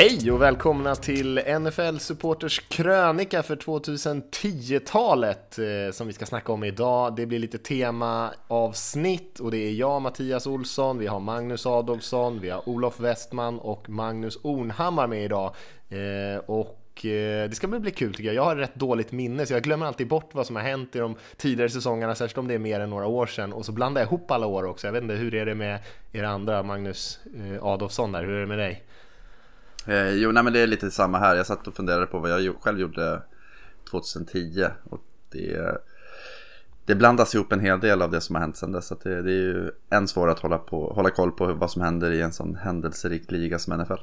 Hej och välkomna till NFL Supporters krönika för 2010-talet eh, som vi ska snacka om idag. Det blir lite temaavsnitt och det är jag, Mattias Olsson, vi har Magnus Adolfsson, vi har Olof Westman och Magnus Ornhammar med idag. Eh, och eh, det ska bli kul tycker jag. Jag har rätt dåligt minne så jag glömmer alltid bort vad som har hänt i de tidigare säsongerna, särskilt om det är mer än några år sedan. Och så blandar jag ihop alla år också. Jag vet inte, hur är det med er andra, Magnus Adolfsson där, hur är det med dig? Eh, jo, nej men det är lite samma här. Jag satt och funderade på vad jag själv gjorde 2010. Och det, det blandas ihop en hel del av det som har hänt sedan dess. Så det, det, är ju än svårare att hålla, på, hålla koll på vad som händer i en sån händelserik liga som NFL.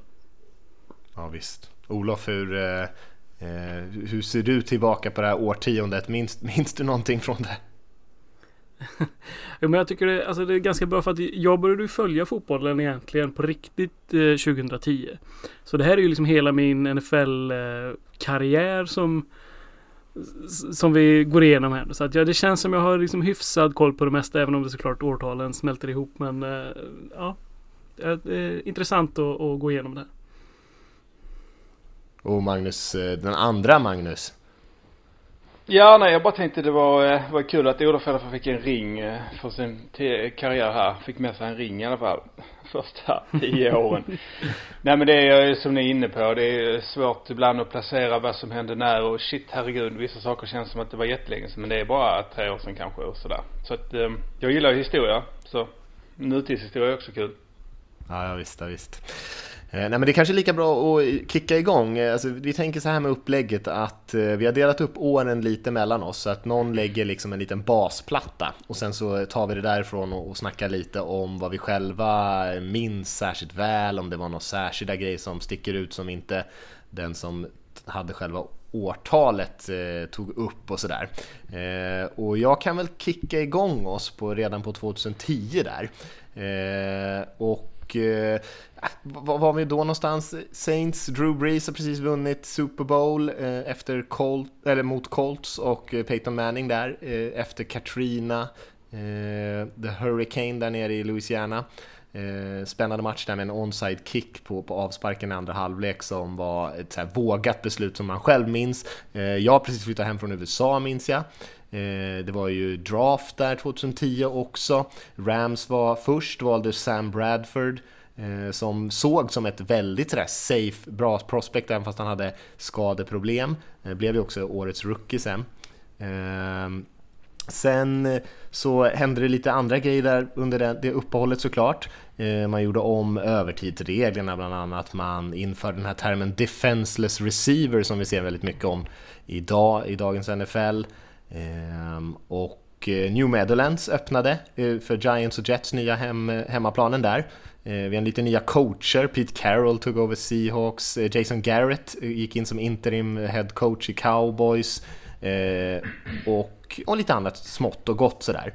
Ja visst. Olof, hur, eh, eh, hur ser du tillbaka på det här årtiondet? Minns, minns du någonting från det? jo, men jag tycker det, alltså det är ganska bra för att jag började följa fotbollen egentligen på riktigt eh, 2010. Så det här är ju liksom hela min NFL-karriär eh, som som vi går igenom här. Så att ja, det känns som jag har liksom hyfsad koll på det mesta även om det såklart årtalen smälter ihop. Men eh, ja, eh, det är intressant att, att gå igenom det. Här. Och Magnus, eh, den andra Magnus. Ja, nej, jag bara tänkte det var, eh, var kul att Olof i alla fall fick en ring eh, för sin karriär här. Fick med sig en ring i alla fall. Första tio åren. nej men det är som ni är inne på. Det är svårt ibland att placera vad som hände när och shit herregud. Vissa saker känns som att det var jättelänge sedan. Men det är bara tre år sedan kanske och sådär. Så att jag gillar ju historia. Så nutidshistoria är också kul. Ja, ja visst, ja, visst. Eh, nej men det är kanske är lika bra att kicka igång. Eh, alltså, vi tänker så här med upplägget att eh, vi har delat upp åren lite mellan oss så att någon lägger liksom en liten basplatta och sen så tar vi det därifrån och, och snackar lite om vad vi själva minns särskilt väl, om det var några särskilda grejer som sticker ut som inte den som hade själva årtalet eh, tog upp och sådär. Eh, och jag kan väl kicka igång oss på, redan på 2010 där. Eh, och och eh, var var vi då någonstans? Saints, Drew Brees har precis vunnit Super Bowl eh, efter Colt, eller mot Colts och eh, Peyton Manning där eh, efter Katrina, eh, The Hurricane där nere i Louisiana. Eh, spännande match där med en onside kick på, på avsparken i andra halvlek som var ett så vågat beslut som man själv minns. Eh, jag har precis flyttat hem från USA minns jag. Eh, det var ju draft där 2010 också. Rams var först, valde Sam Bradford eh, som såg som ett väldigt sådär safe, bra prospect även fast han hade skadeproblem. Eh, blev ju också årets rookie sen. Ehm, sen så hände det lite andra grejer där under det, uppehållet såklart. Man gjorde om övertidsreglerna bland annat. Man införde den här termen defenseless receiver som vi ser väldigt mycket om idag i dagens NFL. Ehm, och eh, New Meadowlands öppnade eh, för Giants och Jets nya hem, eh, hemmaplanen där. Vi har lite nya coacher, Pete Carroll tog över Seahawks, Jason Garrett gick in som interim head coach i Cowboys och, och lite annat smått och gott sådär.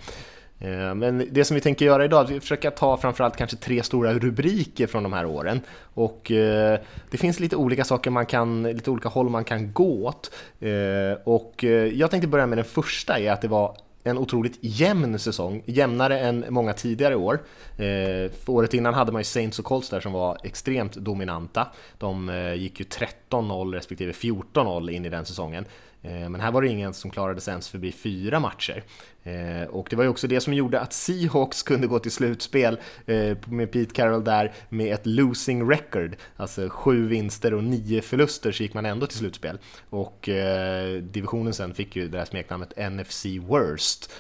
Eh, men det som vi tänker göra idag, är att försöka ta framförallt kanske tre stora rubriker från de här åren. Och eh, det finns lite olika saker man kan, lite olika håll man kan gå åt. Eh, och jag tänkte börja med den första, är att det var en otroligt jämn säsong, jämnare än många tidigare år. För året innan hade man ju Saints och Colts där som var extremt dominanta. De gick ju 13-0 respektive 14-0 in i den säsongen. Eh, men här var det ingen som klarade sig ens förbi fyra matcher. Eh, och det var ju också det som gjorde att Seahawks kunde gå till slutspel eh, med Pete Carroll där med ett losing record. Alltså sju vinster och nio förluster så gick man ändå till slutspel. Och divisionen sen fick ju det här smeknamnet NFC Worst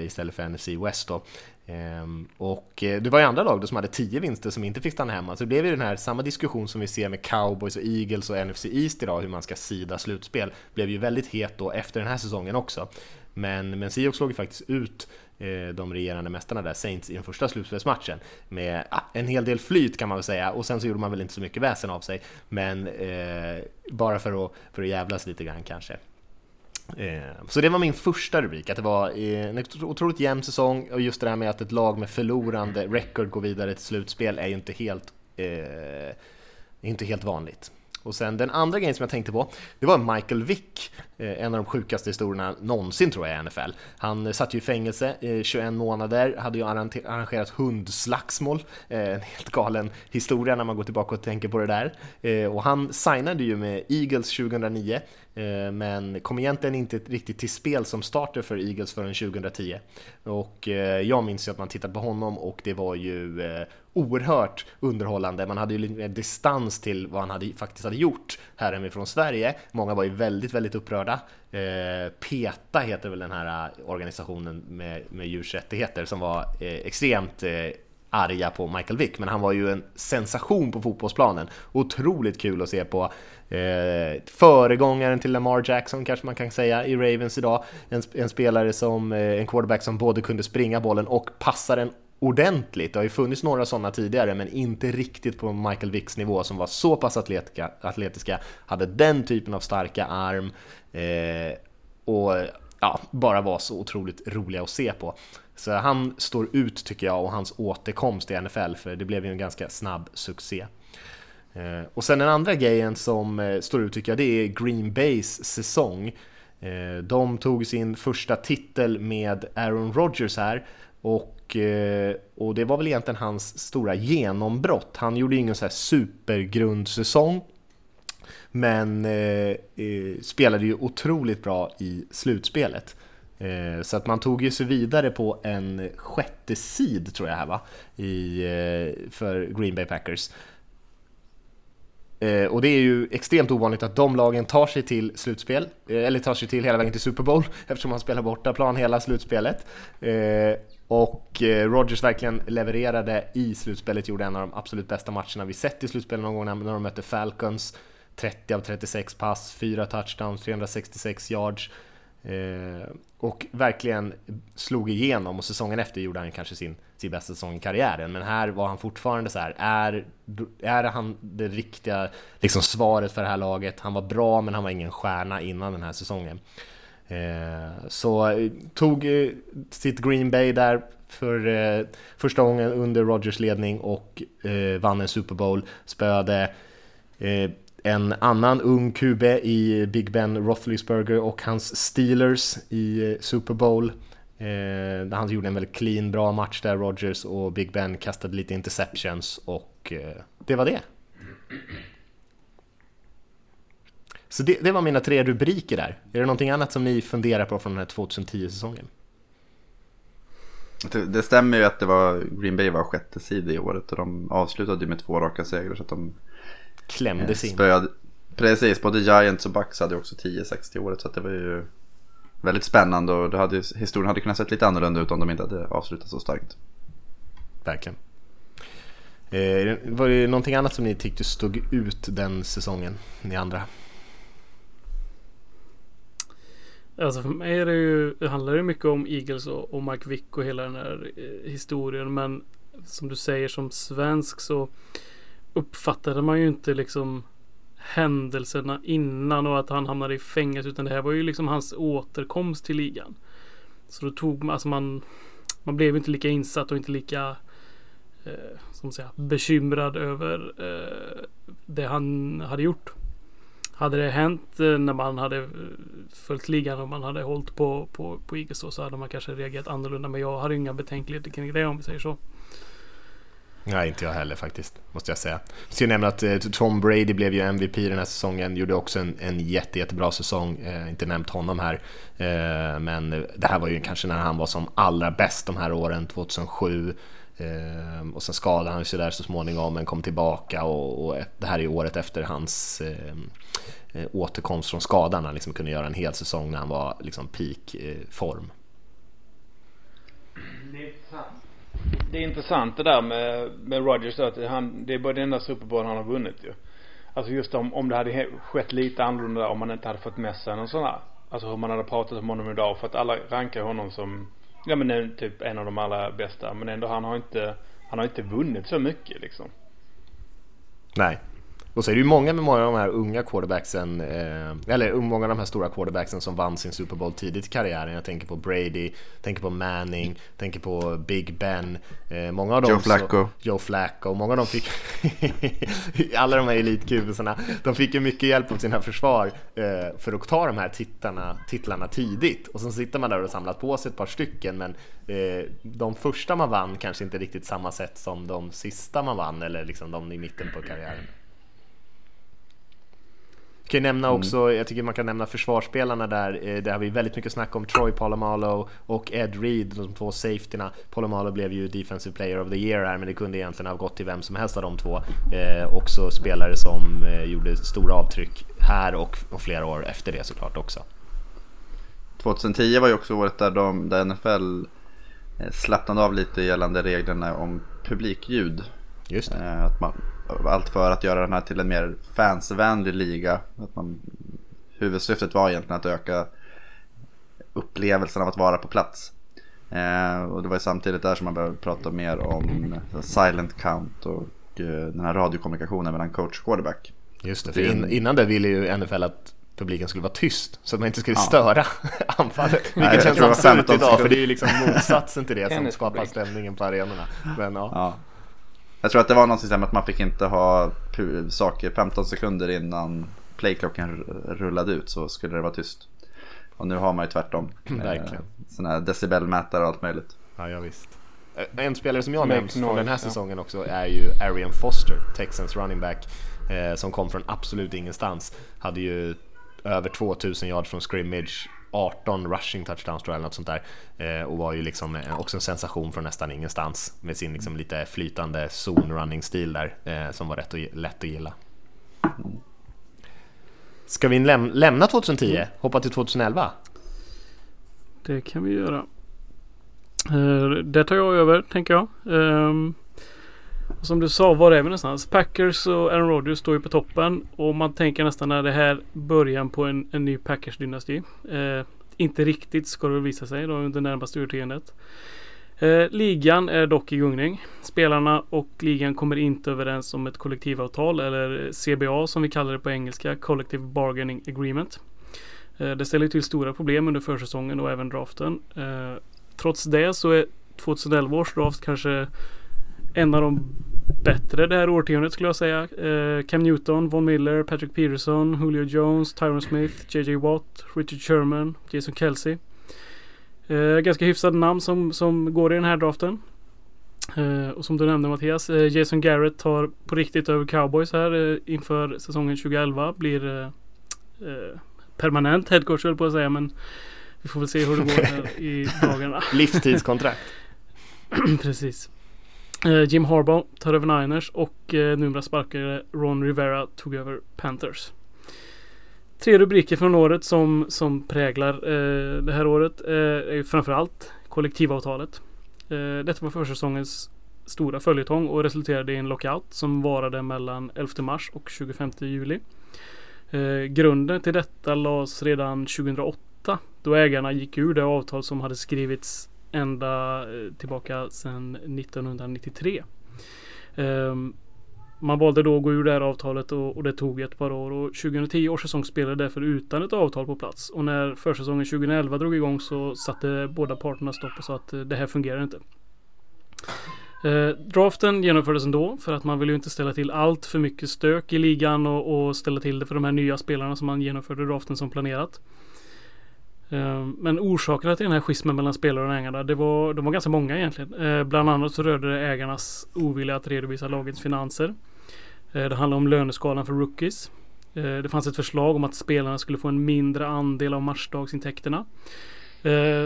istället för NFC West då. Ehm, och eh, det var ju andra lag då som hade 10 vinster som inte fick stanna hemma, så det blev ju den här samma diskussion som vi ser med Cowboys och Eagles och NFC East idag, hur man ska sida slutspel, blev ju väldigt het då efter den här säsongen också. Men, men Seahawks slog ju faktiskt ut eh, de regerande mästarna där, Saints, i den första slutspelsmatchen med en hel del flyt kan man väl säga, och sen så gjorde man väl inte så mycket väsen av sig, men eh, bara för att, för att jävlas lite grann kanske. Eh, så det var min första rubrik, att det var eh, en otroligt jämn säsong och just det här med att ett lag med förlorande record går vidare till slutspel är ju inte helt, eh, inte helt vanligt. Och sen den andra grejen som jag tänkte på, det var Michael Vick, eh, en av de sjukaste historierna någonsin tror jag i NFL. Han satt ju i fängelse i 21 månader, hade ju arrangerat hundslagsmål, eh, en helt galen historia när man går tillbaka och tänker på det där. Eh, och han signade ju med Eagles 2009, Eh, men kom egentligen inte riktigt till spel som starter för Eagles förrän 2010. Och eh, jag minns ju att man tittade på honom och det var ju eh, oerhört underhållande. Man hade ju lite mer distans till vad han hade, faktiskt hade gjort här hemifrån Sverige. Många var ju väldigt, väldigt upprörda. PETA heter väl den här organisationen med, med djurs rättigheter som var extremt arga på Michael Vick, men han var ju en sensation på fotbollsplanen. Otroligt kul att se på. Eh, föregångaren till Lamar Jackson kanske man kan säga i Ravens idag. En, en spelare som, eh, en quarterback som både kunde springa bollen och passa den ordentligt. Det har ju funnits några sådana tidigare, men inte riktigt på Michael Vicks nivå som var så pass atletika, atletiska, hade den typen av starka arm eh, och ja, bara var så otroligt roliga att se på. Så han står ut tycker jag och hans återkomst i NFL, för det blev ju en ganska snabb succé. Eh, och sen den andra grejen som eh, står ut tycker jag, det är Green Bays säsong. Eh, de tog sin första titel med Aaron Rodgers här och och, det var väl egentligen hans stora genombrott. Han gjorde ingen så här supergrundsäsong, men eh, spelade ju otroligt bra i slutspelet. Eh, så att man tog ju sig vidare på en sjätte seed tror jag här va, i, eh, för Green Bay Packers. Eh, och det är ju extremt ovanligt att de lagen tar sig till slutspel, eh, eller tar sig till hela vägen till Super Bowl eftersom man spelar bortaplan hela slutspelet. Eh, och eh, Rogers verkligen levererade i slutspelet, gjorde en av de absolut bästa matcherna vi sett i slutspelet någon gång när de mötte Falcons. 30 av 36 pass, 4 touchdowns, 366 yards. Eh, och verkligen slog igenom och säsongen efter gjorde han kanske sin, sin bästa säsong i karriären. Men här var han fortfarande så här, är, är han det riktiga liksom, svaret för det här laget? Han var bra men han var ingen stjärna innan den här säsongen. Eh, så eh, tog sitt Green Bay där för första gången under Rogers ledning och vann en Super Bowl, spöade en annan ung QB i Big Ben Roethlisberger och hans Steelers i eh, Super Bowl. Eh, han gjorde en väldigt clean, bra match där, Rogers och Big Ben kastade lite interceptions och eh, det var det. Så det, det, var mina tre rubriker där. Är det någonting annat som ni funderar på från den här 2010-säsongen? Det, det, stämmer ju att det var, Green Bay var sjätte sida i året och de avslutade ju med två raka segrar så att de klämde sig in. Precis, både Giants och Bucks hade också 10-6 i året så att det var ju väldigt spännande och det hade, historien hade kunnat sett lite annorlunda ut om de inte hade avslutat så starkt. Verkligen. Eh, var det någonting annat som ni tyckte stod ut den säsongen, ni andra? Alltså för mig är det ju, det handlar ju mycket om Eagles och, och Mike Vick och hela den här eh, historien. Men som du säger som svensk så uppfattade man ju inte liksom händelserna innan och att han hamnade i fängelse. Utan det här var ju liksom hans återkomst till ligan. Så då tog man, alltså man, man blev inte lika insatt och inte lika eh, som säga, bekymrad över eh, det han hade gjort. Hade det hänt eh, när man hade eh, följt ligan och man hade hållit på, på, på IGS så hade man kanske reagerat annorlunda. Men jag hade inga betänkligheter kring det om vi säger så. Nej, inte jag heller faktiskt, måste jag säga. Jag ska nämna att eh, Tom Brady blev ju MVP den här säsongen, gjorde också en, en jätte, jättebra säsong. Eh, inte nämnt honom här, eh, men det här var ju kanske när han var som allra bäst de här åren, 2007. Eh, och sen skadade han sig där så småningom, men kom tillbaka och, och det här är året efter hans eh, eh, återkomst från skadan. Han liksom kunde göra en hel säsong när han var liksom peak eh, form. Det är intressant det där med, med Rogers att han, det är bara den enda Super Bowl han har vunnit ju. Alltså just om, om det hade skett lite annorlunda om man inte hade fått med sig någon sån här. Alltså hur man hade pratat om honom idag för att alla rankar honom som Ja men typ en av de allra bästa. Men ändå han har inte, han har inte vunnit så mycket liksom. Nej. Och så är det ju många med många av de här unga quarterbacksen, eh, eller många av de här stora quarterbacksen som vann sin Super Bowl tidigt i karriären. Jag tänker på Brady, tänker på Manning, tänker på Big Ben. Eh, många av dem Joe Flacco. Så, Joe Flacco. Många av dem fick, alla de här elitkubisarna, de fick ju mycket hjälp av sina försvar eh, för att ta de här titlarna, titlarna tidigt. Och så sitter man där och samlat på sig ett par stycken, men eh, de första man vann kanske inte riktigt samma sätt som de sista man vann, eller liksom de i mitten på karriären. Kan nämna också, mm. jag tycker man kan nämna försvarsspelarna där. Eh, det har vi väldigt mycket snack om Troy Polamalu och Ed Reed, de två safetyna. Polamalu blev ju Defensive Player of the Year här, men det kunde egentligen ha gått till vem som helst av de två. Eh, också spelare som eh, gjorde stora avtryck här och, och, flera år efter det såklart också. 2010 var ju också året där, de, där NFL eh, slappnade av lite gällande reglerna om publikljud. Just det. Att man, allt för att göra den här till en mer fansvänlig liga. Att man, huvudsyftet var egentligen att öka upplevelsen av att vara på plats. Eh, och det var ju samtidigt där som man började prata mer om silent count och eh, den här radiokommunikationen mellan coach och quarterback. Just det, för in, innan det ville ju NFL att publiken skulle vara tyst så att man inte skulle ja. störa anfallet. Vilket Nej, känns absurt idag för det är ju liksom motsatsen till det som skapar stämningen på arenorna. Men, ja. ja. Jag tror att det var något system att man fick inte ha saker 15 sekunder innan playklockan rullade ut så skulle det vara tyst. Och nu har man ju tvärtom. Verkligen. Sådana här decibelmätare och allt möjligt. Ja, ja visst. En spelare som jag nämnt från den här säsongen också är ju Arian Foster, Texans running back, eh, som kom från absolut ingenstans. Hade ju över 2000 yards från scrimmage 18 rushing touchdowns tror jag eller något sånt där. Eh, och var ju liksom också en sensation från nästan ingenstans med sin liksom lite flytande zone running stil där eh, som var rätt och, lätt att gilla. Ska vi läm lämna 2010? Mm. Hoppa till 2011? Det kan vi göra. Uh, det tar jag över tänker jag. Um, som du sa, var är vi någonstans? Packers och Aaron Rodgers står ju på toppen och man tänker nästan är det här början på en, en ny Packers-dynasti. Eh, inte riktigt ska det visa sig då under närmaste årtiondet. Eh, ligan är dock i gungning. Spelarna och ligan kommer inte överens om ett kollektivavtal eller CBA som vi kallar det på engelska, Collective Bargaining Agreement. Eh, det ställer till stora problem under försäsongen och även draften. Eh, trots det så är 2011 års draft kanske en av de bättre det här årtiondet skulle jag säga. Eh, Cam Newton, Von Miller, Patrick Peterson, Julio Jones, Tyron Smith, JJ Watt, Richard Sherman, Jason Kelsey. Eh, ganska hyfsade namn som, som går i den här draften. Eh, och som du nämnde Mattias, eh, Jason Garrett tar på riktigt över Cowboys här eh, inför säsongen 2011. Blir eh, permanent headcoach höll på att säga men vi får väl se hur det går i dagarna. Livstidskontrakt. Precis. Eh, Jim Harbaugh tar över Niners och eh, numera sparkade Ron Rivera tog över Panthers. Tre rubriker från året som, som präglar eh, det här året eh, är framförallt kollektivavtalet. Eh, detta var försäsongens stora följetong och resulterade i en lockout som varade mellan 11 mars och 25 juli. Eh, grunden till detta lades redan 2008 då ägarna gick ur det avtal som hade skrivits ända eh, tillbaka sedan 1993. Um, ehm, man valde då att gå ur det här avtalet och, och, det tog ett par år och 2010 års säsong spelade därför utan ett avtal på plats. Och när försäsongen 2011 drog igång så satte båda parterna stopp och sa att eh, det här fungerar inte. Eh, draften genomfördes ändå för att man vill ju inte ställa till allt för mycket stök i ligan och, och ställa till det för de här nya spelarna som man genomförde draften som planerat. Ehm, men orsakerna till den här schismen mellan spelare och ägarna, det var, de var ganska många egentligen. Ehm, bland annat så rörde det ägarnas ovilja att redovisa lagets finanser. Ehm, det handlade om löneskalan för rookies. Det fanns ett förslag om att spelarna skulle få en mindre andel av matchdagsintäkterna.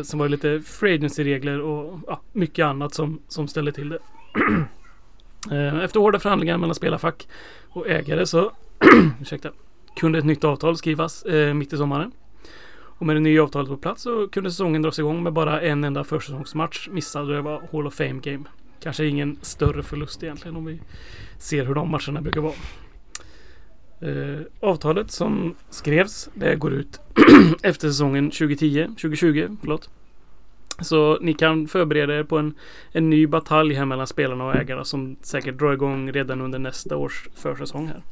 Sen var det lite free agency-regler och ja, mycket annat som, som ställde till det. Efter hårda förhandlingar mellan spelarfack och ägare så ursäkta, kunde ett nytt avtal skrivas mitt i sommaren. Och med det nya avtalet på plats så kunde säsongen dras igång med bara en enda försäsongsmatch missad och det var Hall of Fame Game. Kanske ingen större förlust egentligen om vi ser hur de matcherna brukar vara. Eh, avtalet som skrevs det går ut efter säsongen 2010, 2020. Förlåt. Så ni kan förbereda er på en, en ny batalj här mellan spelarna och ägarna som säkert drar igång redan under nästa års försäsong här. Eh,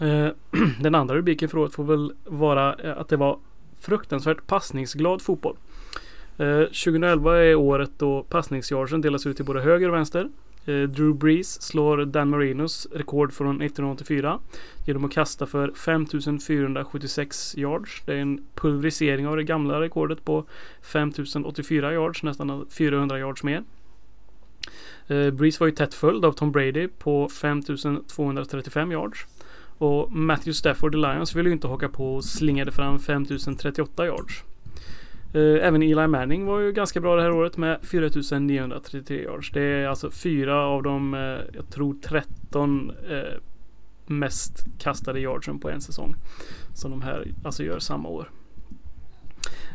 Eh, den andra rubriken för året får väl vara eh, att det var fruktansvärt passningsglad fotboll. Eh, 2011 är året då passningsyardsen delas ut till både höger och vänster. Drew Brees slår Dan Marinos rekord från 1984 genom att kasta för 5476 yards. Det är en pulverisering av det gamla rekordet på 5084 yards, nästan 400 yards mer. Brees Breeze var ju tätt följd av Tom Brady på 5235 yards. Och Matthew Stafford i Lions ville ju inte haka på och slingade fram 5038 yards. Eh, även Eli Manning var ju ganska bra det här året med 4933 yards. Det är alltså fyra av de, eh, jag tror 13 eh, mest kastade yardsen på en säsong. Som de här alltså gör samma år.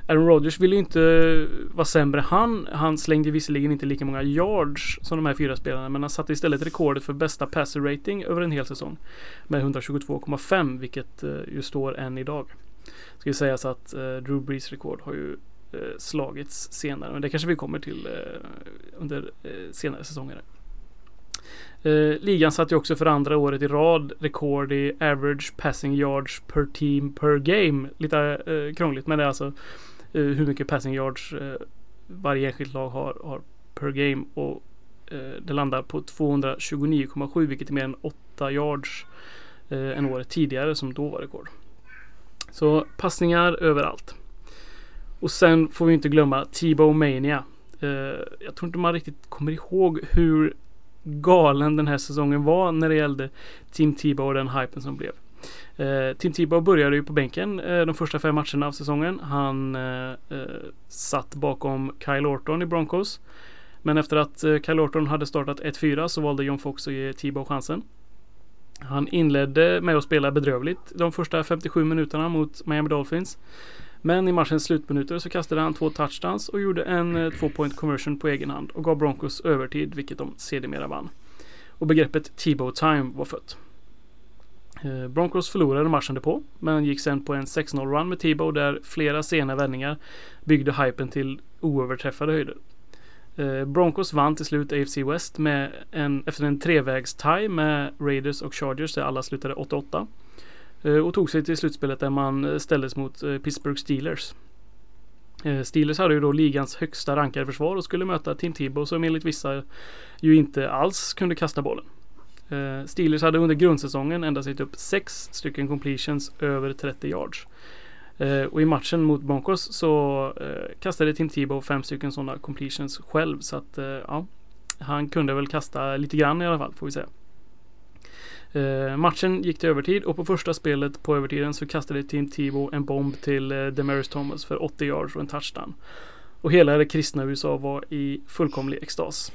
Aaron Rodgers ville ju inte vara sämre han. Han slängde visserligen inte lika många yards som de här fyra spelarna. Men han satte istället rekordet för bästa passer rating över en hel säsong. Med 122,5 vilket eh, ju står än idag. Ska ju sägas att eh, Drew Brees rekord har ju eh, slagits senare. Men det kanske vi kommer till under senare säsonger. Ligan satte ju också för andra året i rad rekord i average passing yards per team per game. Lite krångligt men det är alltså hur mycket passing yards eh, varje enskilt lag har, har per game. Och eh, det landar på 229,7 vilket är mer än 8 yards än året tidigare som då var rekord. Så passningar överallt. Och sen får vi inte glömma T-Bow Mania. jag tror inte man riktigt kommer ihåg hur galen den här säsongen var när det gällde Team T-Bow och den hypen som blev. Eh, Tim Tebow började ju på bänken eh, de första fem matcherna av säsongen. Han eh, eh satt bakom Kyle Orton i Broncos. Men efter att eh, Kyle Orton hade startat 1-4 så valde John Fox att ge Tebow chansen. Han inledde med att spela bedrövligt de första 57 minuterna mot Miami Dolphins. Men i matchens slutminuter så kastade han två touchdowns och gjorde en eh, två point conversion på egen hand och gav Broncos övertid vilket de sedermera vann. Och begreppet Tebow time var fött. Eh, Broncos förlorade matchen på men gick sen på en 6-0 run med Tebow där flera sena vändningar byggde hypen till oöverträffade höjder. Eh, Broncos vann till slut AFC West med en, efter en trevägs tie med Raiders och Chargers där alla slutade 8-8. Eh, och tog sig till slutspelet där man ställdes mot Pittsburgh Steelers. Steelers hade ju då ligans högsta rankade försvar och skulle möta Tim Tebow som enligt vissa ju inte alls kunde kasta bollen. Eh, Steelers hade under grundsäsongen endast gett upp sex stycken completions över 30 yards. Eh, och i matchen mot Broncos så eh, kastade Tim Tebow fem stycken sådana completions själv. Så att ja, han kunde väl kasta lite grann i alla fall får vi säga. matchen gick till övertid och på första spelet på övertiden så kastade Tim Tebow en bomb till uh, Demaris Thomas för 80 yards och en touchdown. Och hela det kristna USA var i fullkomlig extas.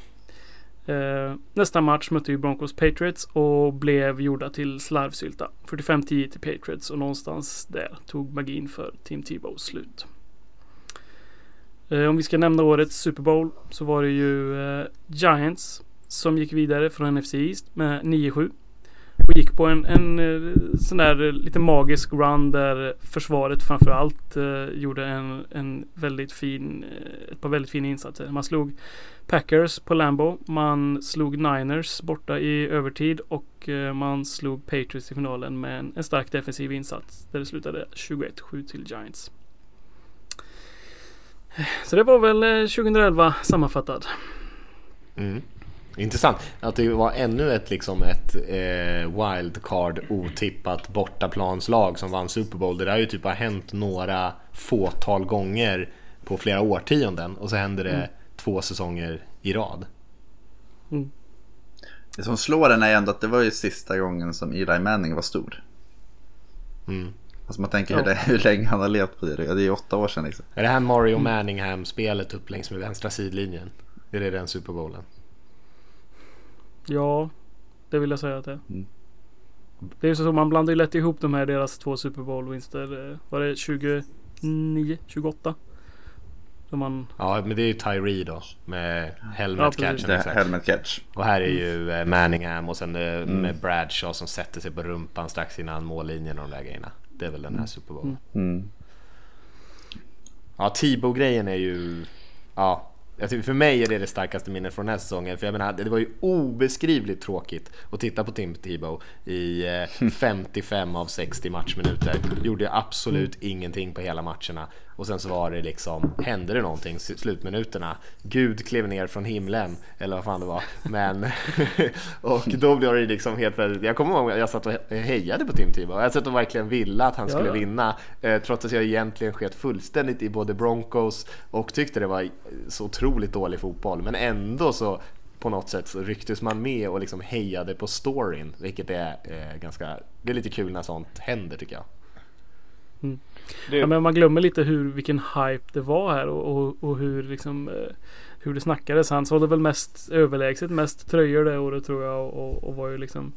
Eh, nästa match mötte ju Broncos Patriots och blev gjorda till slarvsylta. 45-10 till Patriots och någonstans där tog magin för Team Tebow slut. Eh, om vi ska nämna årets Super Bowl så var det ju eh, Giants som gick vidare från NFC East med 9-7. Och gick på en, en eh, sån där eh, lite magisk run där försvaret framförallt eh, gjorde en, en väldigt fin, eh, ett par väldigt fina insatser. Man slog Packers på Lambo. Man slog Niners borta i övertid och eh, man slog Patriots i finalen med en, en stark defensiv insats där det slutade 21-7 till Giants. Så det var väl 2011 sammanfattad. sammanfattat. Mm. Intressant att det var ännu ett, liksom ett eh, wildcard otippat bortaplanslag som vann Super Bowl. Det där har ju typ har hänt några fåtal gånger på flera årtionden och så händer det mm två säsonger i rad. Mm. Det som slår en är ändå att det var ju sista gången som Eli Manning var stor. Mm. Alltså man tänker ja. hur, det, hur länge han har levt på det. Det är ju åtta år sedan liksom. Är det här Mario Manningham-spelet upp längs med vänstra sidlinjen? Är det den Super Bowlen? Ja, det vill jag säga att det är. Mm. Det är ju så att man blandar ju lätt ihop de här deras två Super Bowl-vinster. Var det 29, 28? man... Ja, men det är ju Tyree då med helmet ja, catch. helmet catch. Och här är ju eh, Manningham och sen eh, mm. med Bradshaw som sätter sig på rumpan strax innan mållinjen och de där grejerna. Det är väl den här mm. Super Bowl. Mm. mm. Ja, Tibo-grejen är ju... Ja, jag tycker för mig är det det starkaste minnet från den här säsongen. För jag menar, det var ju obeskrivligt tråkigt att titta på Tim Tebow i 55 av 60 matchminuter. Gjorde absolut ingenting på hela matcherna. Och sen så var det liksom, hände det någonting slutminuterna? Gud klev ner från himlen, eller vad fan det var. Men, och då blev det liksom helt Jag kommer ihåg att jag satt och hejade på Tim Tebow. Jag satt och verkligen ville att han skulle ja, ja. vinna. Eh, trots att jag egentligen sket fullständigt i både Broncos och tyckte det var så otroligt dålig fotboll. Men ändå så på något sätt så rycktes man med och liksom hejade på storyn. Vilket är eh, ganska, det är lite kul när sånt händer tycker jag. Mm. Det... Ja, men man glömmer lite hur, vilken hype det var här och, och, och hur liksom eh, hur det snackades. Han sålde väl mest överlägset mest tröjor det året tror jag och, och var ju liksom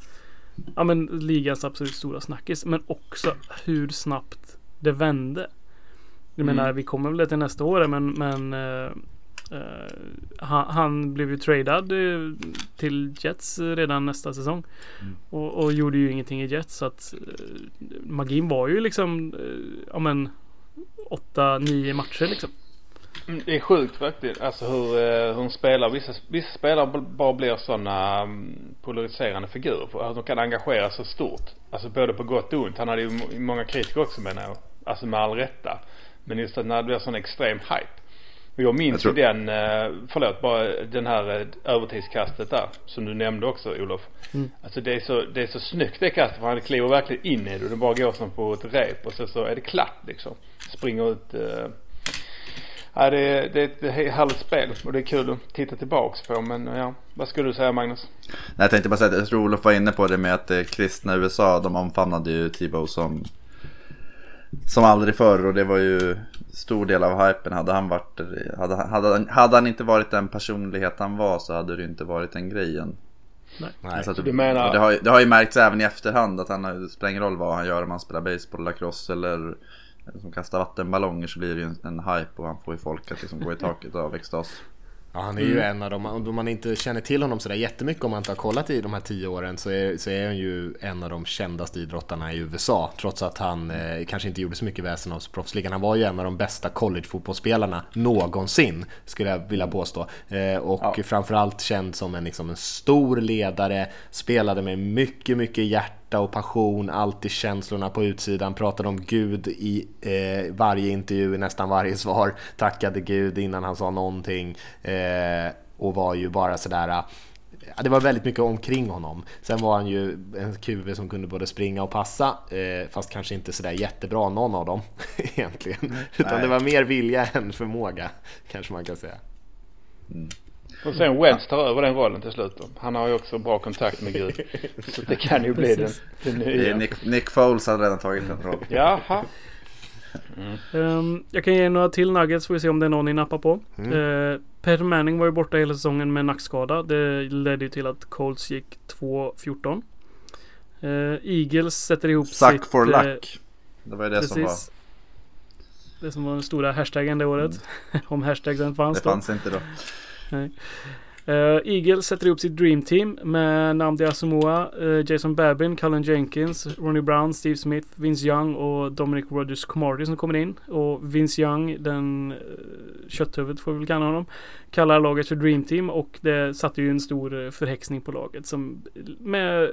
ja men ligans absolut stora snackis. Men också hur snabbt det vände. Jag mm. menar vi kommer väl till nästa år men, men uh, han, han, blev ju tradad uh, till Jets redan nästa säsong. Mm. Och, och, gjorde ju ingenting i Jets så att magin var ju liksom ja men 8-9 matcher liksom. Mm, det är sjukt faktiskt. Alltså hur, hur hon spelar. Vissa, vissa spelare bara blir sådana um, polariserande figurer. För att de kan engagera så stort. Alltså både på gott och ont. Han hade ju många kritiker också menar jag. Alltså med all rätta. Men just att när det blir sån extrem hype. Och jag minns jag tror... ju den, eh, förlåt bara den här eh, övertidskastet där. Som du nämnde också Olof. Mm. Alltså det är så, det är så snyggt det kastet. För han kliver verkligen in i det och det bara går som på ett rep. Och så, så är det klart liksom. Springer ut. Ja, det, är, det är ett härligt spel och det är kul att titta tillbaks på. Men ja, vad skulle du säga Magnus? Nej, jag tänkte bara säga att jag tror Olof var inne på det med att det kristna USA, de omfamnade ju Tebow som som aldrig förr och det var ju stor del av hypen. Hade han, varit, hade, hade, hade han inte varit den personlighet han var så hade det inte varit den grejen. Nej. Så att, du menar... det, har, det har ju märkts även i efterhand att han, det spelar ingen roll vad han gör om han spelar baseball, lacrosse eller som kastar vattenballonger så blir det ju en, en hype och han får ju folk att liksom gå i taket av extas. Ja, han är ju mm. en av dem, om man inte känner till honom sådär jättemycket om man inte har kollat i de här tio åren så är, så är han ju en av de kändaste idrottarna i USA. Trots att han eh, kanske inte gjorde så mycket väsen av proffsligan. Han var ju en av de bästa collegefotbollsspelarna någonsin, skulle jag vilja påstå. Eh, och ja. framförallt känd som en, liksom, en stor ledare, spelade med mycket, mycket hjärta hjärta och passion, alltid känslorna på utsidan, pratade om Gud i eh, varje intervju, nästan varje svar, tackade Gud innan han sa någonting eh, och var ju bara sådär Ja, det var väldigt mycket omkring honom. Sen var han ju en QV som kunde både springa och passa, eh, fast kanske inte sådär jättebra någon av dem egentligen. Utan det var mer vilja än förmåga, kanske man kan säga. Mm. Och sen Wentz tar över den rollen till slut då. Han har ju också bra kontakt med Gud. Så det kan ju bli den, den nya. Nick, Nick Foles har redan tagit den rollen. Jaha. Mm. Um, jag kan ge några till nuggets så får vi se om det är någon ni nappar på. Mm. Uh, Peter Manning var ju borta hela säsongen med nackskada. Det ledde ju till att Colts gick 2-14. Uh, Eagles sätter ihop Suck sitt... for uh, luck. Det var ju det precis. som var. Det som var den stora hashtaggen det året. Mm. om hashtaggen fanns Det fanns inte då. Nej. Uh, Eagle sätter ihop sitt Dream Team med Namdi Asamoah, uh, Jason Babin, Cullen Jenkins, Ronnie Brown, Steve Smith, Vince Young och Dominic Rogers Comarty som kommer in. Och Vince Young, den eh, uh, kötthuvudet får vi väl kalla honom, kallar laget för Dream Team och det satte ju en stor förhäxning på laget som med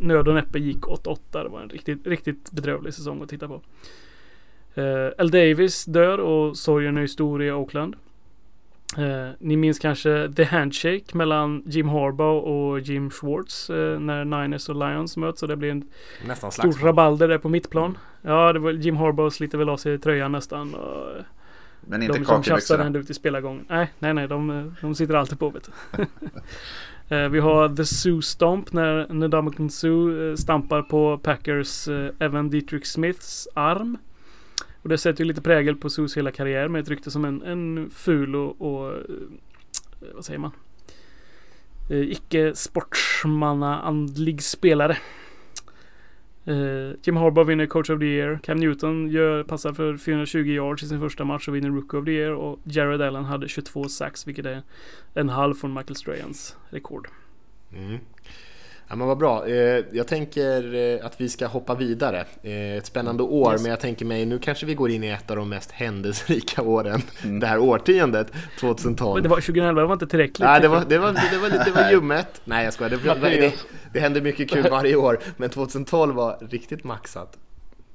nöd och näppe gick 8-8. Det var en riktigt, riktigt bedrövlig säsong att titta på. Uh, L. Davis dör och sorgen är stor i Oakland. Eh, ni minns kanske The Handshake mellan Jim Harbaugh och Jim Schwartz eh, när Niners och Lions möts och det blir en nästan stor rabalder där på mittplan. Ja, det var Jim Harbaugh sliter väl av sig tröjan nästan. Och, Men inte de som tjafsar den ut i spelargången. Nej, nej, nej, de, de sitter alltid på vet eh, Vi har The Sue Stomp när Ndamukong Sue eh, stampar på Packers eh, Evan Dietrich Smiths arm. Och det sätter ju lite prägel på Sus hela karriär med ett rykte som en, en ful och, och eh, vad säger man? Eh, Icke sportsmannaandlig spelare. Eh, Jim Harbaugh vinner Coach of the Year. Cam Newton gör, passar för 420 yards i sin första match och vinner Rookie of the Year. Och Jared Allen hade 22 sax vilket är en halv från Michael Strayans rekord. Mm. Ja, men vad bra. Eh, jag tänker eh, att vi ska hoppa vidare. Eh, ett spännande år, yes. men jag tänker mig nu kanske vi går in i ett av de mest händelserika åren mm. det här årtiondet, 2012. Men det var 2011 var inte tillräckligt. Nej, det var, det var, det var, det var ljummet. Nej, jag skojar. Det, det, det händer mycket kul varje år, men 2012 var riktigt maxat.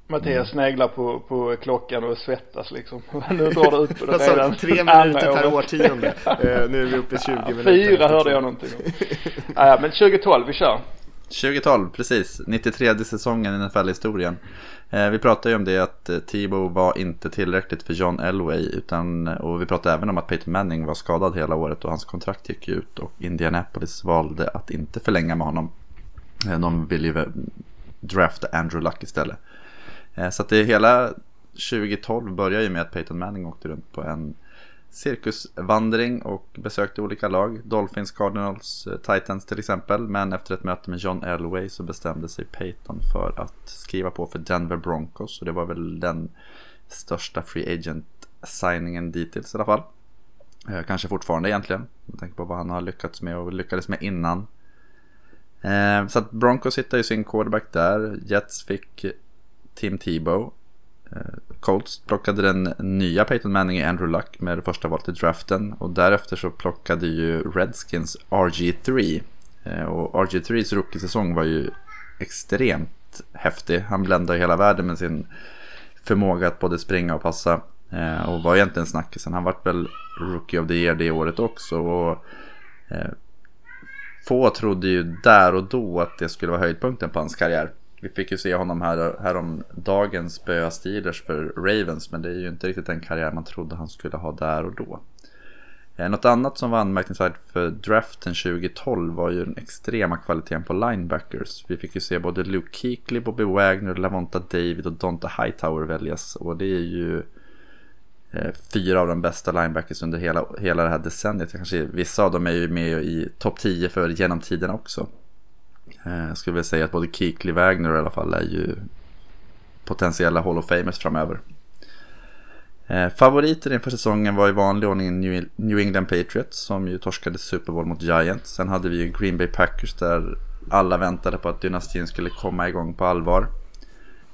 Mattias sneglar på, på klockan och svettas liksom. Nu drar det ut på det alltså, redan. Tre minuter per årtionde. uh, nu är vi uppe i 20 ja, minuter. Fyra hörde jag någonting om. ja, men 2012, vi kör. 2012, precis. 93 säsongen i NFL-historien. Eh, vi pratade ju om det att eh, Tebow var inte tillräckligt för John Elway. Utan, och vi pratade även om att Peyton Manning var skadad hela året och hans kontrakt gick ut. Och Indianapolis valde att inte förlänga med honom. Eh, de ville ju drafta Andrew Luck istället. Eh, så att det hela 2012 börjar ju med att Peyton Manning åkte runt på en cirkusvandring och besökte olika lag. Dolphins, Cardinals, eh, Titans till exempel. Men efter ett möte med John Elway så bestämde sig Peyton för att skriva på för Denver Broncos. Och det var väl den största free agent signingen dittills i alla fall. Eh, kanske fortfarande egentligen. Med tanke på vad han har lyckats med och lyckades med innan. Så att Broncos hittade ju sin quarterback där. Jets fick Tim Tebow. Eh, Colts plockade den nya Peyton Manning i Andrew Luck med det första valet i draften. Och därefter så plockade ju Redskins RG3. Eh, och RG3s rookie-säsong var ju extremt häftig. Han bländade hela världen med sin förmåga att både springa och passa. Eh, och var egentligen snackisen. Han vart väl Rookie of the Year det året också. Och få trodde ju där och då att det skulle vara höjdpunkten på hans karriär. Vi fick ju se honom här, här om spöa Steelers för Ravens. Men det är ju inte riktigt den karriär man trodde han skulle ha där och då. Eh, något annat som var anmärkningsvärt för draften 2012 var ju den extrema kvaliteten på linebackers. Vi fick ju se både Luke Keekley, Bobby Wagner, Lavonta David och Donta Hightower väljas. Och det är ju eh, fyra av de bästa linebackers under hela, hela det här decenniet. Kanske, vissa av dem är ju med i topp 10 för genom tiden också. Eh, jag skulle vilja säga att både Keekly Wagner i alla fall är ju potentiella Hall of Famers framöver. Eh, favoriter inför säsongen var i vanlig ordning New England Patriots som ju torskade Super Bowl mot Giants. Sen hade vi ju Green Bay Packers där alla väntade på att dynastin skulle komma igång på allvar.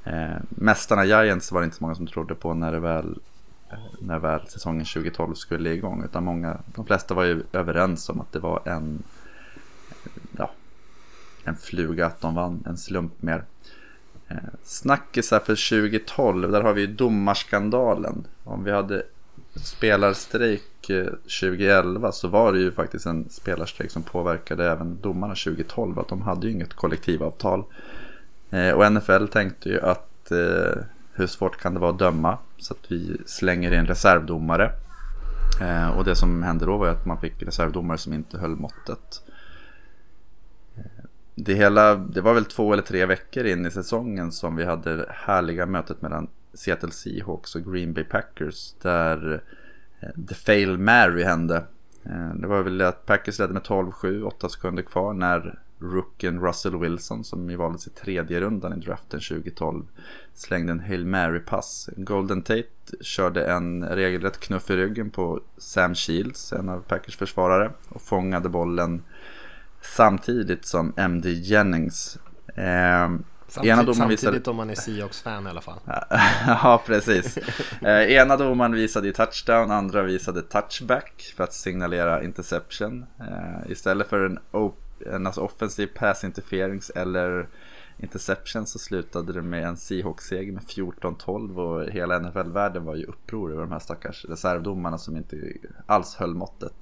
Eh, mästarna Giants var det inte så många som trodde på när, det väl, eh, när väl säsongen 2012 skulle igång. Utan många, de flesta var ju överens om att det var en ja, en fluga att de vann, en slump mer. Eh, snackisar för 2012, där har vi domarskandalen. Om vi hade spelarstrejk 2011 eh, så var det ju faktiskt en spelarstrejk som påverkade även domarna 2012. Att de hade ju inget kollektivavtal. Eh, och NFL tänkte ju att eh, hur svårt kan det vara att döma? Så att vi slänger in reservdomare. Eh, och det som hände då var att man fick reservdomare som inte höll måttet det hela, det var väl två eller tre veckor in i säsongen som vi hade det härliga mötet mellan Seattle Seahawks och Green Bay Packers. Där eh, The Fail Mary hände. Eh, det var väl att Packers ledde med 12-7, 8 sekunder kvar när rookien Russell Wilson som ju valdes i tredje rundan i draften 2012 slängde en Hail Mary-pass. Golden Tate körde en regelrätt knuff i ryggen på Sam Shields, en av Packers försvarare och fångade bollen samtidigt som MD Jennings. Eh, Samtid, ena samtidigt visade... om man är Seahawks-fan i alla fall. ja, precis. Eh, ena domaren visade ju touchdown, andra visade touchback för att signalera interception. Eh, istället för en, en alltså offensiv pass interference eller interception så slutade det med en Seahawks-seger med 14-12 och hela NFL-världen var ju uppror över de här stackars reservdomarna som inte alls höll måttet.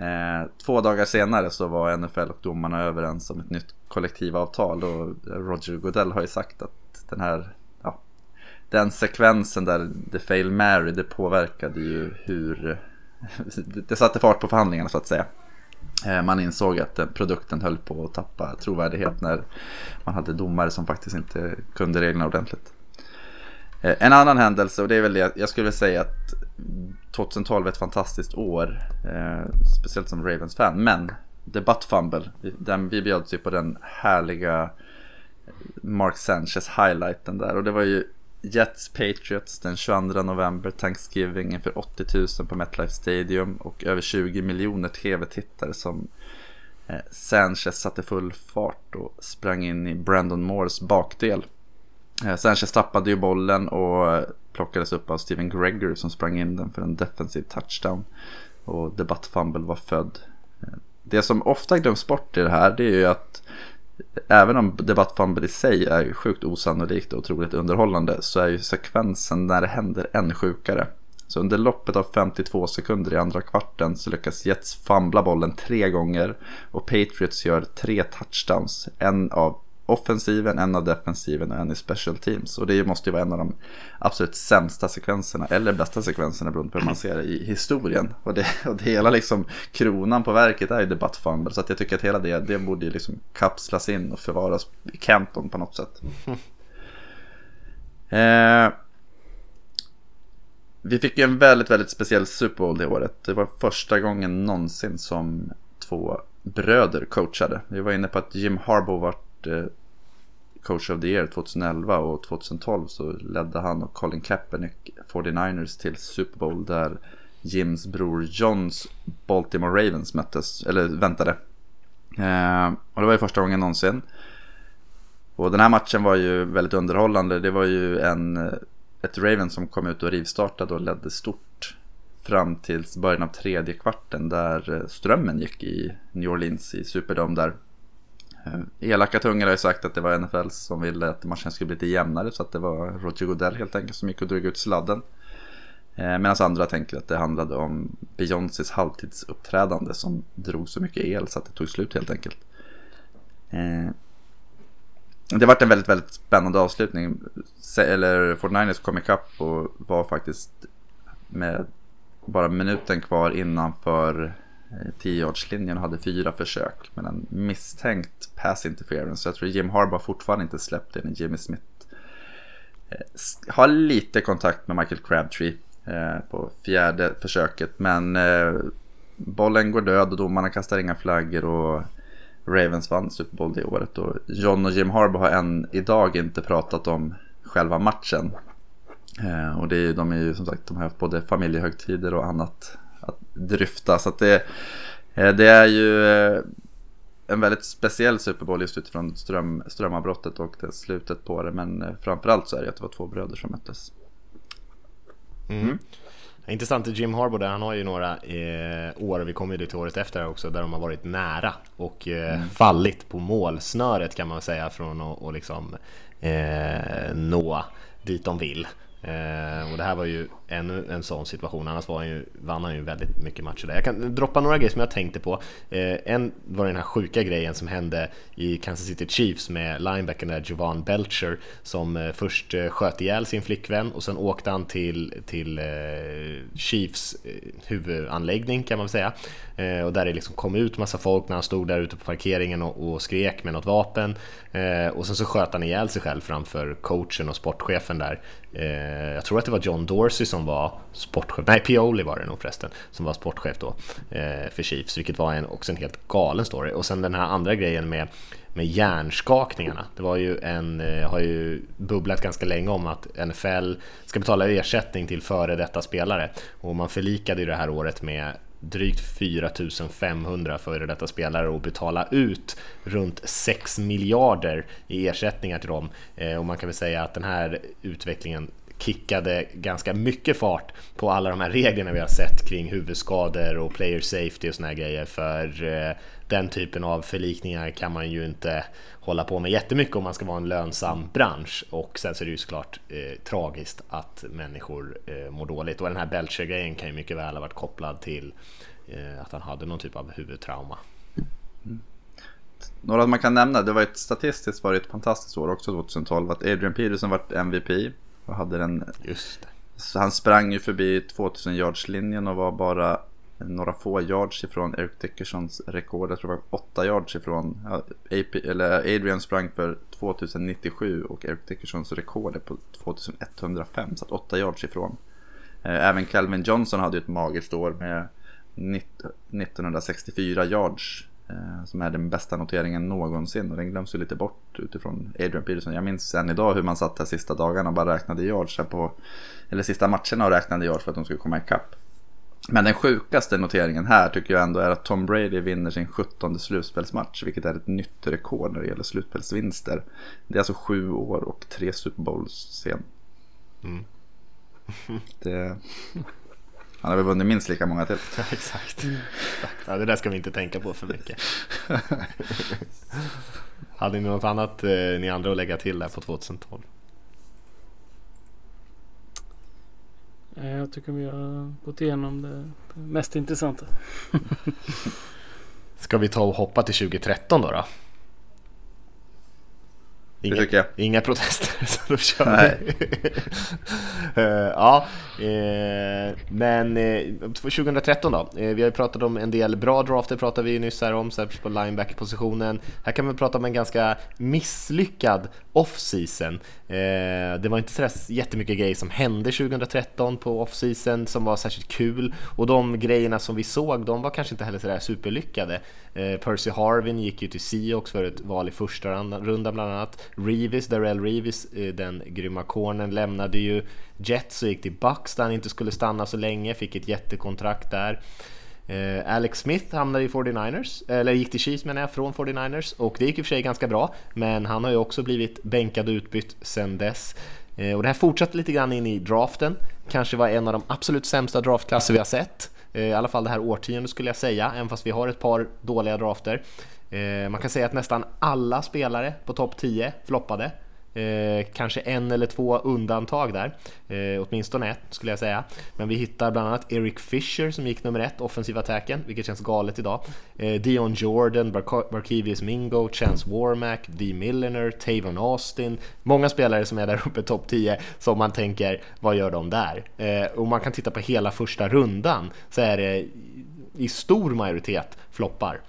Eh, två dagar senare så var NFL och domarna överens om ett nytt kollektivavtal och Roger Goodell har ju sagt att den här ja, den sekvensen där The Fail Mary det påverkade ju hur det satte fart på förhandlingarna så att säga. Eh, man insåg att eh, produkten höll på att tappa trovärdighet när man hade domare som faktiskt inte kunde reglerna ordentligt. Eh, en annan händelse och det är väl det jag skulle säga att 2012 är ett fantastiskt år. Eh, speciellt som Ravens-fan. Men The Butt Fumble. Den, vi bjöds ju på den härliga Mark Sanchez highlighten där. Och det var ju Jets Patriots den 22 november, Thanksgiving inför 80 000 på MetLife Stadium och över 20 miljoner tv-tittare som Eh, Sanchez satte full fart och sprang in i Brandon Moores bakdel. Eh, Sanchez tappade ju bollen och plockades upp av Steven Gregory som sprang in den för en defensiv touchdown. Och debattfumble var född. Eh, det som ofta glöms bort i det här det är ju att även om debattfumble i sig är sjukt osannolikt och otroligt underhållande så är ju sekvensen när det händer än sjukare. Så under loppet av 52 sekunder i andra kvarten så lyckas Jets famla bollen tre gånger och Patriots gör tre touchdowns. En av offensiven, en av defensiven och en i special teams. Och det måste ju vara en av de absolut sämsta sekvenserna, eller bästa sekvenserna beroende på hur man ser det i historien. Och det, och det hela liksom, kronan på verket är ju debattfumble. Så att jag tycker att hela det, det borde ju liksom kapslas in och förvaras i Canton på något sätt. Eh, vi fick ju en väldigt, väldigt speciell Super Bowl det året. Det var första gången någonsin som två bröder coachade. Vi var inne på att Jim Harbaugh vart eh, coach of the year 2011 och 2012 så ledde han och Colin Kaepernick 49ers till Super Bowl där Jims bror Johns Baltimore Ravens möttes, eller väntade. Eh, och det var ju första gången någonsin. Och den här matchen var ju väldigt underhållande. Det var ju en ett Ravens som kom ut och rivstartade och ledde stort fram till början av tredje kvarten där eh, strömmen gick i New Orleans i Superdome där. Eh, elaka tungor har ju sagt att det var NFL som ville att matchen skulle bli lite jämnare så att det var Roger Goodell helt enkelt som gick och drog ut sladden. Eh, medan andra tänker att det handlade om Beyoncés halvtidsuppträdande som drog så mycket el så att det tog slut helt enkelt. Eh, det varit en väldigt, väldigt spännande avslutning. Eller 49ers kom ikapp och var faktiskt med bara minuten kvar innanför Eh, 10-yardslinjen och hade fyra försök. Men en misstänkt pass interference. Så jag tror Jim Harbaugh fortfarande inte släppt in Jimmy Smith. Eh, har lite kontakt med Michael Crabtree eh, på fjärde försöket. Men eh, bollen går död och domarna kastar inga flaggor. och Ravens vann Super Bowl det året. Och John och Jim Harbaugh har än idag inte pratat om själva matchen. Eh, och det är, de är ju som sagt, de har haft både familjehögtider och annat dryfta. Så att det, eh, det är ju eh, en väldigt speciell Super Bowl just utifrån ström, strömavbrottet och det slutet på det. Men eh, framförallt så är det att det var två bröder som möttes. Mm. Mm. Intressant i Jim Harbour där, han har ju några eh, år, vi kommer ju till året efter också, där de har varit nära och eh, mm. fallit på målsnöret kan man säga från att liksom eh, nå dit de vill. Eh, och det här var ju ännu en sån situation, annars var han ju, vann han ju väldigt mycket matcher där. Jag kan droppa några grejer som jag tänkte på. Eh, en var den här sjuka grejen som hände i Kansas City Chiefs med linebacken där Jovan Belcher som eh, först eh, sköt ihjäl sin flickvän och sen åkte han till, till eh, Chiefs eh, huvudanläggning kan man väl säga. Eh, och där det liksom kom ut massa folk när han stod där ute på parkeringen och, och skrek med något vapen. Eh, och sen så sköt han ihjäl sig själv framför coachen och sportchefen där. Eh, jag tror att det var John Dorsey som som var sportchef, nej Pioli var det nog förresten, som var sportchef då eh, för Chiefs, vilket var en, också en helt galen story. Och sen den här andra grejen med med hjärnskakningarna. Det var ju en, eh, har ju bubblat ganska länge om att NFL ska betala ersättning till före detta spelare och man förlikade ju det här året med drygt 4500 före detta spelare och betala ut runt 6 miljarder i ersättningar till dem. Eh, och man kan väl säga att den här utvecklingen kickade ganska mycket fart på alla de här reglerna vi har sett kring huvudskador och player safety och såna här grejer. För eh, den typen av förlikningar kan man ju inte hålla på med jättemycket om man ska vara en lönsam bransch. Och sen så är det ju såklart eh, tragiskt att människor eh, mår dåligt. Och den här Belcher-grejen kan ju mycket väl ha varit kopplad till eh, att han hade någon typ av huvudtrauma. Mm. Några man kan nämna, det var ett statistiskt var ett fantastiskt år också 2012. Att Adrian Peterson var MVP och hade den... Just det. Så han sprang ju förbi 2000 yards linjen och var bara några få yards ifrån Eric Dickersons rekord. Jag tror det var 8 yards ifrån. AP, eller Adrian sprang för 2097 och Eric Dickersons rekord är på 2105. Så att 8 yards ifrån. Eh, även Calvin Johnson hade ju ett magiskt år med 1964 yards eh, som är den bästa noteringen någonsin och den glöms ju lite bort utifrån Adrian Peterson. Jag minns än idag hur man satt där sista dagarna och bara räknade yards på, eller sista matcherna och räknade yards för att de skulle komma ikapp. Men den sjukaste noteringen här tycker jag ändå är att Tom Brady vinner sin 17 slutspelsmatch, vilket är ett nytt rekord när det gäller slutspelsvinster. Det är alltså sju år och tre Super Bowls sen. Mm. det... Han har väl vunnit minst lika många till. Ja, exakt. Ja, det där ska vi inte tänka på för mycket. Hade ni något annat eh, ni andra att lägga till där på 2012? Eh, jag tycker vi har gått igenom det mest intressanta. Ska vi ta och hoppa till 2013 då? då? Inga, det tycker jag. Inga protester, så då kör Nej. vi. uh, ja, uh, men uh, eh, 2013 då. vi har ju pratat om en del bra drafter, pratade vi nyss här om, särskilt på linebacker-positionen. Här kan vi prata om en ganska misslyckad off-season. det var inte sådär jättemycket grejer som hände 2013 på off-season som var särskilt kul och de grejerna som vi såg, de var kanske inte heller sådär superlyckade. Percy Harvin gick ju till Seahawks för ett val i första rundan bland annat. Reeves, Darrell Reeves, eh, den grymma cornern, lämnade ju Jets och gick till Bucks där han inte skulle stanna så länge, fick ett jättekontrakt där. Eh, Alex Smith hamnade i 49ers, eller gick till Chiefs menar jag, från 49ers och det gick i och för sig ganska bra, men han har ju också blivit bänkad och utbytt sen dess. Eh, och det här fortsatte lite grann in i draften, kanske var en av de absolut sämsta draftklasser vi har sett. I alla fall det här årtiondet skulle jag säga, även fast vi har ett par dåliga drafter. Eh, man kan säga att nästan alla spelare på topp 10 floppade. Eh, kanske en eller två undantag där, eh, åtminstone ett skulle jag säga. Men vi hittar bland annat Eric Fisher som gick nummer ett, offensiva attacken, vilket känns galet idag. Eh, Dion Jordan, Barkevius Mingo, Chance Warmack, D. Milliner, Tavon Austin. Många spelare som är där uppe topp 10 som man tänker, vad gör de där? Eh, och man kan titta på hela första rundan så är det i stor majoritet floppar.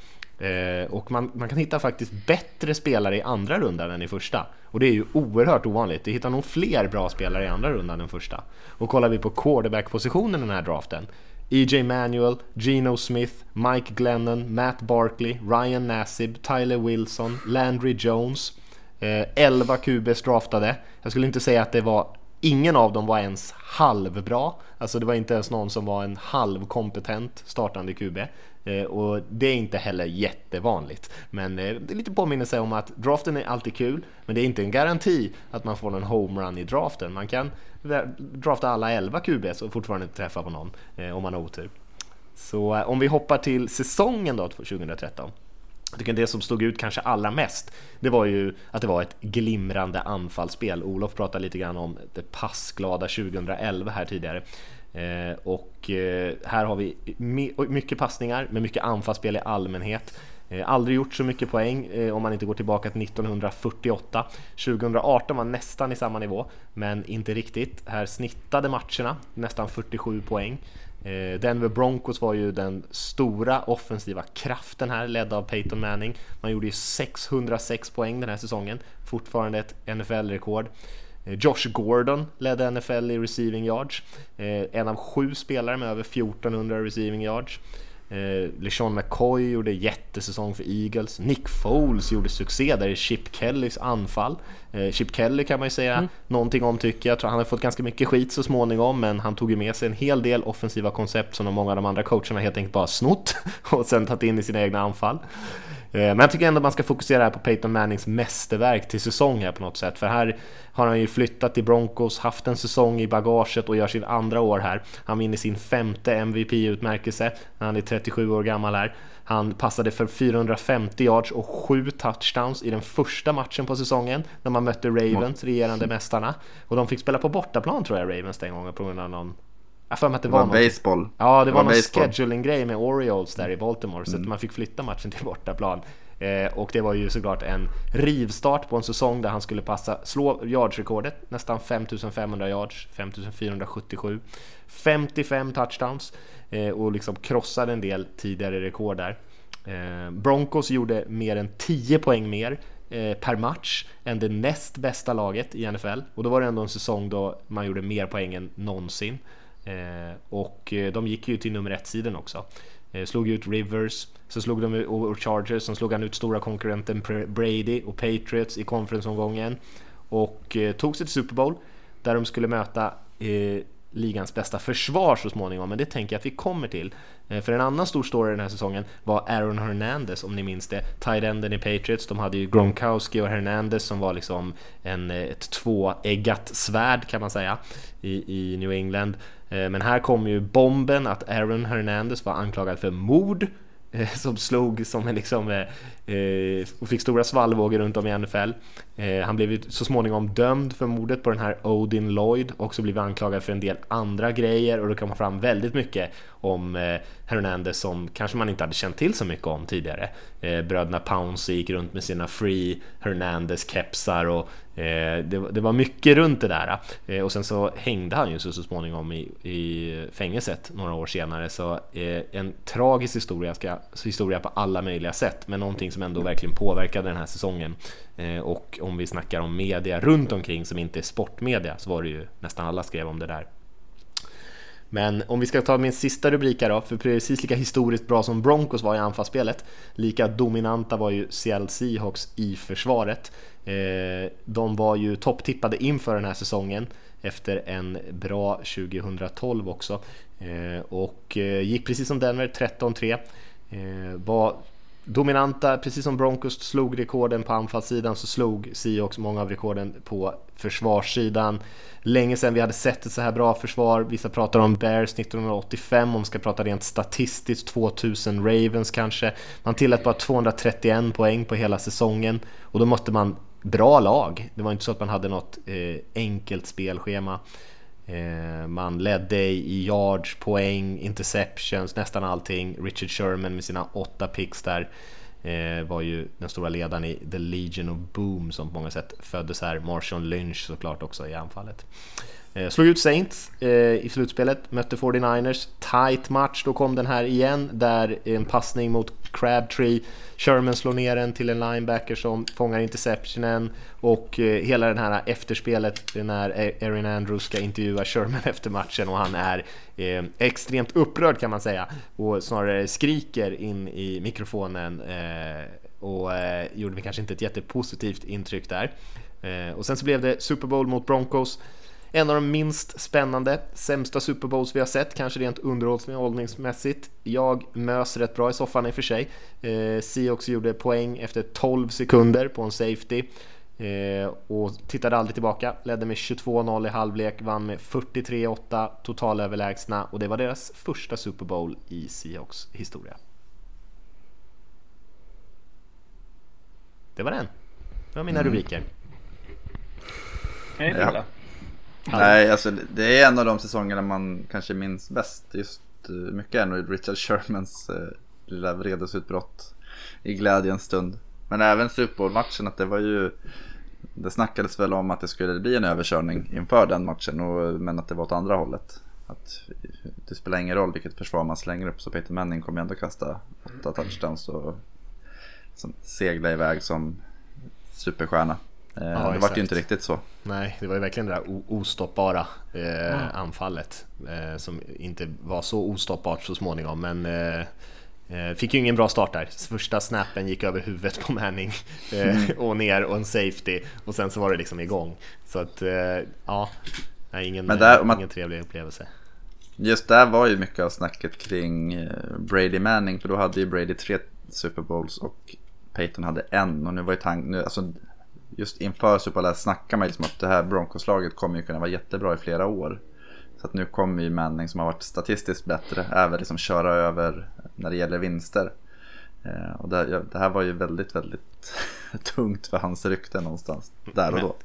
Eh, och man, man, kan hitta faktiskt bättre spelare i andra rundan än i första. Och det är ju oerhört ovanligt. Vi hittar nog fler bra spelare i andra rundan än första. Och kollar vi på quarterback-positionen i den här draften. E.J. Manuel, Geno Smith, Mike Glennon, Matt Barkley, Ryan Nassib, Tyler Wilson, Landry Jones. Eh, 11 QBs draftade. Jag skulle inte säga att det var Ingen av dem var ens halvbra, alltså det var inte ens någon som var en halvkompetent startande QB. Eh, och det är inte heller jättevanligt. Men eh, det är lite påminnelse om att draften är alltid kul, men det är inte en garanti att man får en homerun i draften. Man kan drafta alla 11 QBs och fortfarande inte träffa på någon eh, om man har otur. Så om vi hoppar till säsongen då, 2013. Jag tycker det som stod ut kanske allra mest, det var ju att det var ett glimrande anfallsspel. Olof pratade lite grann om det passglada 2011 här tidigare. Eh, och eh, här har vi mycket passningar med mycket anfallsspel i allmänhet. Eh, aldrig gjort så mycket poäng eh, om man inte går tillbaka till 1948. 2018 var nästan i samma nivå, men inte riktigt. Här snittade matcherna nästan 47 poäng. Eh, Denver Broncos var ju den stora offensiva kraften här, ledd av Peyton Manning. Man gjorde ju 606 poäng den här säsongen, fortfarande ett NFL-rekord. Eh, Josh Gordon ledde NFL i receiving yards. Eh, en av sju spelare med över 1400 receiving yards. Eh, LeSean McCoy gjorde jättesäsong för Eagles. Nick Foles gjorde succé där i Chip Kellys anfall. Chip Kelly kan man ju säga mm. någonting om tycker jag. jag tror han har fått ganska mycket skit så småningom men han tog ju med sig en hel del offensiva koncept som de många av de andra coacherna helt enkelt bara snott och sen tagit in i sina egna anfall. Eh, men jag tycker ändå man ska fokusera på Peyton Mannings mästerverk till säsong här på något sätt. För här har han ju flyttat till Broncos, haft en säsong i bagaget och gör sin andra år här. Han vinner sin femte MVP-utmärkelse när han är 37 år gammal här. Han passade för 450 yards och 7 touchdowns i den första matchen på säsongen när man mötte Ravens, regerande mästarna. Och de fick spela på bortaplan tror jag, Ravens den gången på grund av någon jag för mig att det, det var, var baseball. Ja, det, var, var någon scheduling-grej med Orioles där i Baltimore, så mm. att man fick flytta matchen till bortaplan. Eh, och det var ju såklart en rivstart på en säsong där han skulle passa, slå yardsrekordet, nästan 5500 yards, 5477. 55 touchdowns eh, och liksom krossade en del tidigare rekord där. Eh, Broncos gjorde mer än 10 poäng mer eh, per match än det näst bästa laget i NFL och då var det ändå en säsong då man gjorde mer poäng än någonsin. Eh, och eh, de gick ju till nummer ett-sidan också. Eh, slog ut Rivers, så slog de ut, och Chargers, sen slog han ut stora konkurrenten Brady och Patriots i konferensomgången. Och tog sig till Super Bowl, där de skulle möta ligans bästa försvar så småningom, men det tänker jag att vi kommer till. Eh, för en annan stor story den här säsongen var Aaron Hernandez, om ni minns det. Tight enden i Patriots, de hade ju Gronkowski och Hernandez som var liksom en, ett tvåeggat svärd kan man säga i, i New England. Eh, men här kom ju bomben att Aaron Hernandez var anklagad för mord eh, som slog som en liksom eh, och fick stora svallvågor runt om i NFL. han blev så småningom dömd för mordet på den här Odin Lloyd och så blev anklagad för en del andra grejer och då kom fram väldigt mycket om Hernandez som kanske man inte hade känt till så mycket om tidigare. bröderna Pouncy gick runt med sina Free Hernandez-kepsar och Eh, det, det, var mycket runt det där. Eh, och sen så hängde han ju så, så småningom i, i fängelset några år senare. Så eh, en tragisk historia, ska, historia på alla möjliga sätt men någonting som ändå verkligen påverkade den här säsongen. Och om vi snackar om media runt omkring som inte är sportmedia så var det ju nästan alla skrev om det där. Men om vi ska ta min sista rubrik här då, för precis lika historiskt bra som Broncos var i anfallsspelet, lika dominanta var ju Seattle Seahawks i försvaret. Eh, de var ju topptippade inför den här säsongen efter en bra 2012 också eh, och eh, gick precis som Denver 13-3. Var dominanta, precis som Broncos slog rekorden på anfallssidan så slog Seahawks många av rekorden på försvarssidan. Länge sedan vi hade sett ett så här bra försvar. Vissa pratar om Bears 1985, om vi ska prata rent statistiskt 2000 Ravens kanske. Man tillät bara 231 poäng på hela säsongen och då måste man bra lag. Det var inte så att man hade något eh, enkelt spelschema. Eh, man ledde i yards, poäng, interceptions, nästan allting. Richard Sherman med sina åtta picks där eh, var ju den stora ledaren i The Legion of Boom som på många sätt föddes här. Marshawn Lynch såklart också i anfallet. Slog ut Saints i slutspelet, mötte 49ers. Tight match, då kom den här igen där en passning mot Crabtree. Sherman slår ner den till en linebacker som fångar interceptionen och eh, hela den här efterspelet när Erin Andrews ska intervjua Sherman efter matchen och han är eh, extremt upprörd kan man säga och snarare skriker in i mikrofonen eh, och eh, gjorde kanske inte ett jättepositivt intryck där. Eh, och sen så blev det Super Bowl mot Broncos en av de minst spännande, sämsta Super Bowls vi har sett, kanske rent underhållningsmässigt. Jag mös rätt bra i soffan i och för sig. Eh, Seahawks gjorde poäng efter 12 sekunder på en safety. Eh, och tittade aldrig tillbaka, ledde med 22-0 i halvlek, vann med 43-8, totalöverlägsna och det var deras första Super Bowl i Seahawks historia. Det var den. Det var mina mm. rubriker. Ja. Nej, alltså det är en av de säsongerna man kanske minns bäst. Just eh, mycket är nog Richard Shermans eh, lilla vredesutbrott i glädjens stund. Men även Super Bowl-matchen, att det var ju... Det snackades väl om att det skulle bli en överkörning inför den matchen, och, men att det var åt andra hållet. Att det spelar ingen roll vilket försvar man slänger upp, så Peter Manning kommer ändå kasta åtta touchdowns och segla iväg som superstjärna. Eh, ja, det var ju inte riktigt så. Nej, det var ju verkligen det där ostoppbara eh, mm. anfallet eh, som inte var så ostoppbart så småningom. Men eh, eh fick ju ingen bra start där. Första snappen gick över huvudet på Manning eh, mm. och ner och en safety och sen så var det liksom igång. Så att ja, nej, ingen, Men där, man, ingen trevlig upplevelse. Just där var ju mycket av snacket kring Brady Manning för då hade ju Brady tre Super Bowls och Peyton hade en och nu var ju tanken, alltså just inför Super Bowl snackar man liksom att det här Broncos-laget kommer ju kunna vara jättebra i flera år. Så att nu kommer ju Manning som har varit statistiskt bättre även liksom köra över när det gäller vinster. Eh, och det, det, här var ju väldigt, väldigt tungt för hans rykte någonstans där och då.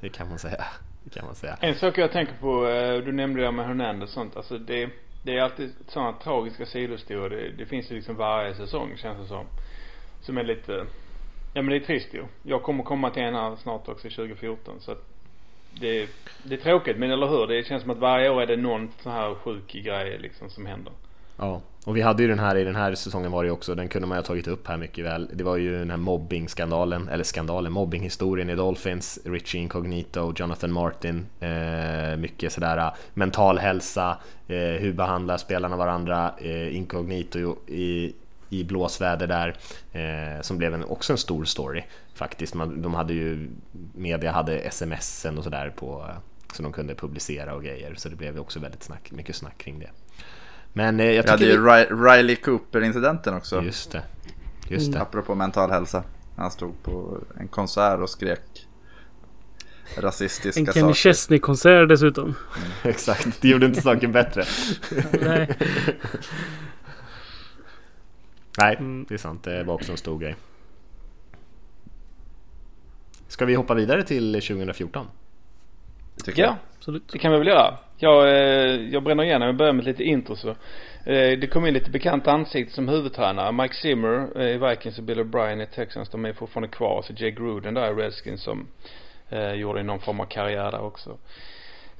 Det kan man säga. Det kan man säga. En sak jag tänker på, eh, du nämnde det med Hernandez och sånt. Alltså det, det är alltid sådana tragiska sidohistorier. Det, det finns ju liksom varje säsong känns det som. Som är lite Ja men det är trist ju. Jag kommer komma till en här snart också 2014 så att det, det är tråkigt men eller hur? Det känns som att varje år är det någon sån här sjuk grej liksom som händer. Ja, och vi hade ju den här i den här säsongen var det ju också, den kunde man ju ha tagit upp här mycket väl. Det var ju den här mobbing-skandalen, eller skandalen, mobbinghistorien i Dolphins, Richie Incognito, Jonathan Martin, eh, mycket sådär eh, mental hälsa, eh, hur behandlar spelarna varandra, eh, Incognito i, i blåsväder där eh, som blev en, också en stor story faktiskt. Man, de hade ju, media hade smsen och sådär på som de kunde publicera och grejer. Så det blev också väldigt snack, mycket snack kring det. Men eh, jag Vi hade tycker... ju Ri- Riley Cooper-incidenten också. Just det. Just det. Apropå mental hälsa. Han stod på en konsert och skrek rasistiska En Kenny saker. Chesney-konsert dessutom. Exakt, det gjorde inte saken bättre. Nej. Nej, Mm. det är sant. Det var också en stor grej. Ska vi hoppa vidare till 2014? Det tycker Ja, jag. Absolut. det kan vi väl göra. Jag, eh, jag bränner igenom, jag börjar med lite intro så. Eh, det kom in lite bekanta ansikten som huvudtränare. Mike Zimmer eh, i Vikings och Bill O'Brien i Texans. De är fortfarande kvar. Så Jay Gruden där i Redskins som gjorde någon form av karriär där också.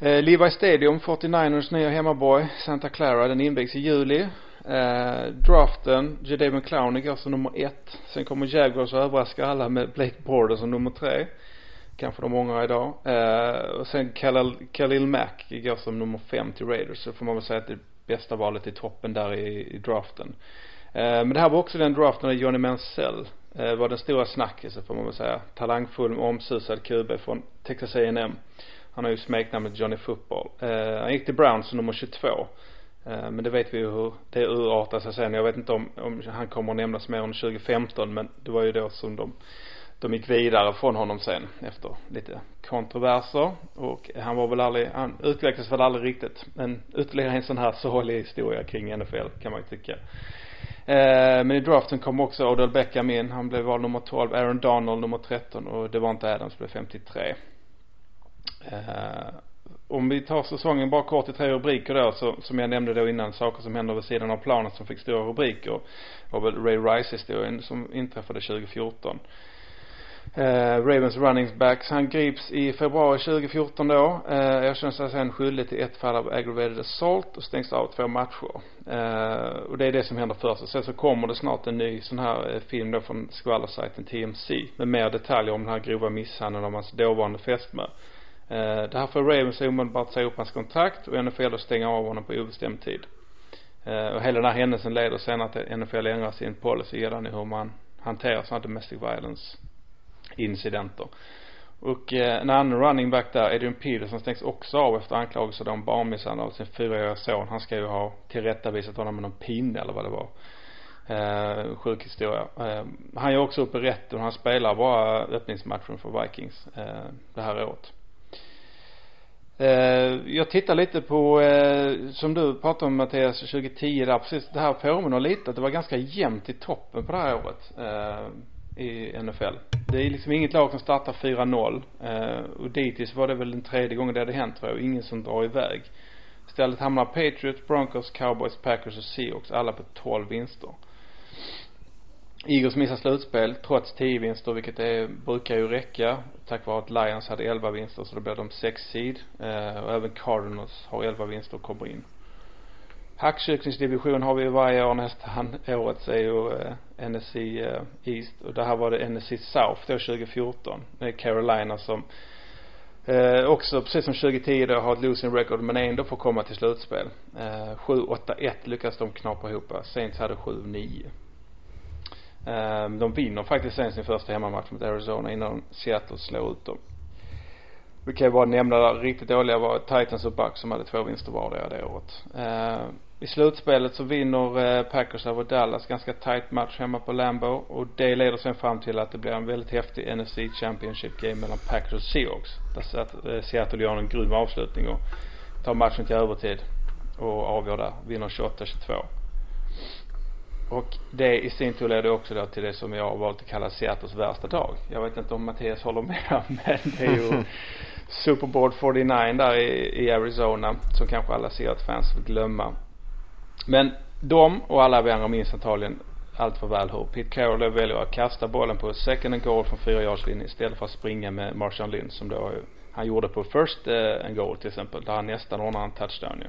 Levi Stadium, 49ers nya hemmaborg. Santa Clara, den invigs i juli. Eh, draften, Jadavion Clowney går som nummer ett. Sen kommer Jaguars och överraskar alla med Blake Borden som nummer tre. Kanske de ångrar idag. Eh, och sen Khalil, Khalil Mack går som nummer fem till Raiders. Så får man väl säga att det bästa valet i toppen där i, i draften. Eh, men det här var också den draften där Johnny Mansell eh, var den stora snackisen får man väl säga. Talangfull omsusad QB från Texas A&M. Han har ju smeknamnet Johnny Football. Eh, han gick till Browns som nummer 22. Eh, men det vet vi ju hur det urartar sig sen. Jag vet inte om, om han kommer att nämnas mer under 2015 men det var ju då som de de gick vidare från honom sen efter lite kontroverser och han var väl aldrig, han utvecklades väl aldrig riktigt. Men ytterligare en sån här sorglig historia kring NFL kan man ju tycka. Eh, men i draften kom också Odell Beckham in. Han blev vald nummer 12. Aaron Donald nummer 13 och det var inte Adams blev 53. Om vi tar säsongen bara kort i tre rubriker då så, som jag nämnde då innan, saker som händer vid sidan av planen som fick stora rubriker var väl Ray Rice historien som inträffade 2014. Eh, Ravens running backs, han grips i februari 2014 då. Eh, erkänner sig sen skyldig till ett fall av aggravated assault och stängs av två matcher. Eh, och det är det som händer först. Och sen så kommer det snart en ny sån här eh, film då från skvallersajten TMC med mer detaljer om den här grova misshandeln av hans dåvarande fästmö. Eh, det här får Ravens omedelbart säga upp hans kontrakt och NFL att stänga av honom på obestämd tid. Eh, och hela den här händelsen leder sen till NFL ändrar sin policy gällande hur man hanterar sådana domestic violence incidenter. Och eh, en annan running back där, Adrian Peterson stängs också av efter anklagelser om barnmisshandel av sin fyraåriga son. Han ska ju ha tillrättavisat honom med någon pinne eller vad det var. Eh, sjuk historia. Eh, han gör också upp i rätten och han spelar bara öppningsmatchen för Vikings eh, det här året. Eh, jag tittar lite på, eh, som du pratade om Mattias, 2010 där precis. Det här påminner lite att det var ganska jämnt i toppen på det här året. Eh, i NFL. Det är liksom inget lag som startar 4-0. Eh, och dittills var det väl den tredje gången det hade hänt tror jag. Ingen som drar iväg. Istället hamnar Patriots, Broncos, Cowboys, Packers och Seahawks alla på 12 vinster. Eagles missar slutspel trots 10 vinster vilket är, brukar ju räcka. Tack vare att Lions hade 11 vinster så då blev de 6 seed. Eh, och även Cardinals har 11 vinster och kommer in. Hackkycklingsdivision har vi varje år nästan. Årets är ju eh, NFC eh, East och det här var det NFC South då 2014. med Carolina som eh, också precis som 2010 då har ett losing record men ändå får komma till slutspel. Eh, 7-8-1 lyckas de knapra ihop. Saints hade 7-9. Eh, de vinner faktiskt sen sin första hemmamatch mot Arizona innan Seattle slår ut dem. Vi kan ju bara nämna där riktigt dåliga var Titans och Bucks som hade två vinster vardera det året. Eh, I slutspelet så vinner eh, Packers över Dallas ganska tight match hemma på Lambeau och det leder sen fram till att det blir en väldigt häftig NFC Championship game mellan Packers och Seahawks. Där eh, Seattle gör en grym avslutning och tar matchen till övertid och avgör där. Vinner 28-22. Och det i sin tur leder också då till det som jag har valt att kalla Seattles värsta dag. Jag vet inte om Mattias håller med men det är ju Super Bowl 49 där i, i Arizona som kanske alla Seattle-fans vill glömma. Men de och alla vi andra minns antagligen allt för väl hur Pete Carroll väljer att kasta bollen på second and goal från fyra linje istället för att springa med Marshawn Lynch som då han gjorde på first and goal till exempel där han nästan ordnar en touchdown ju.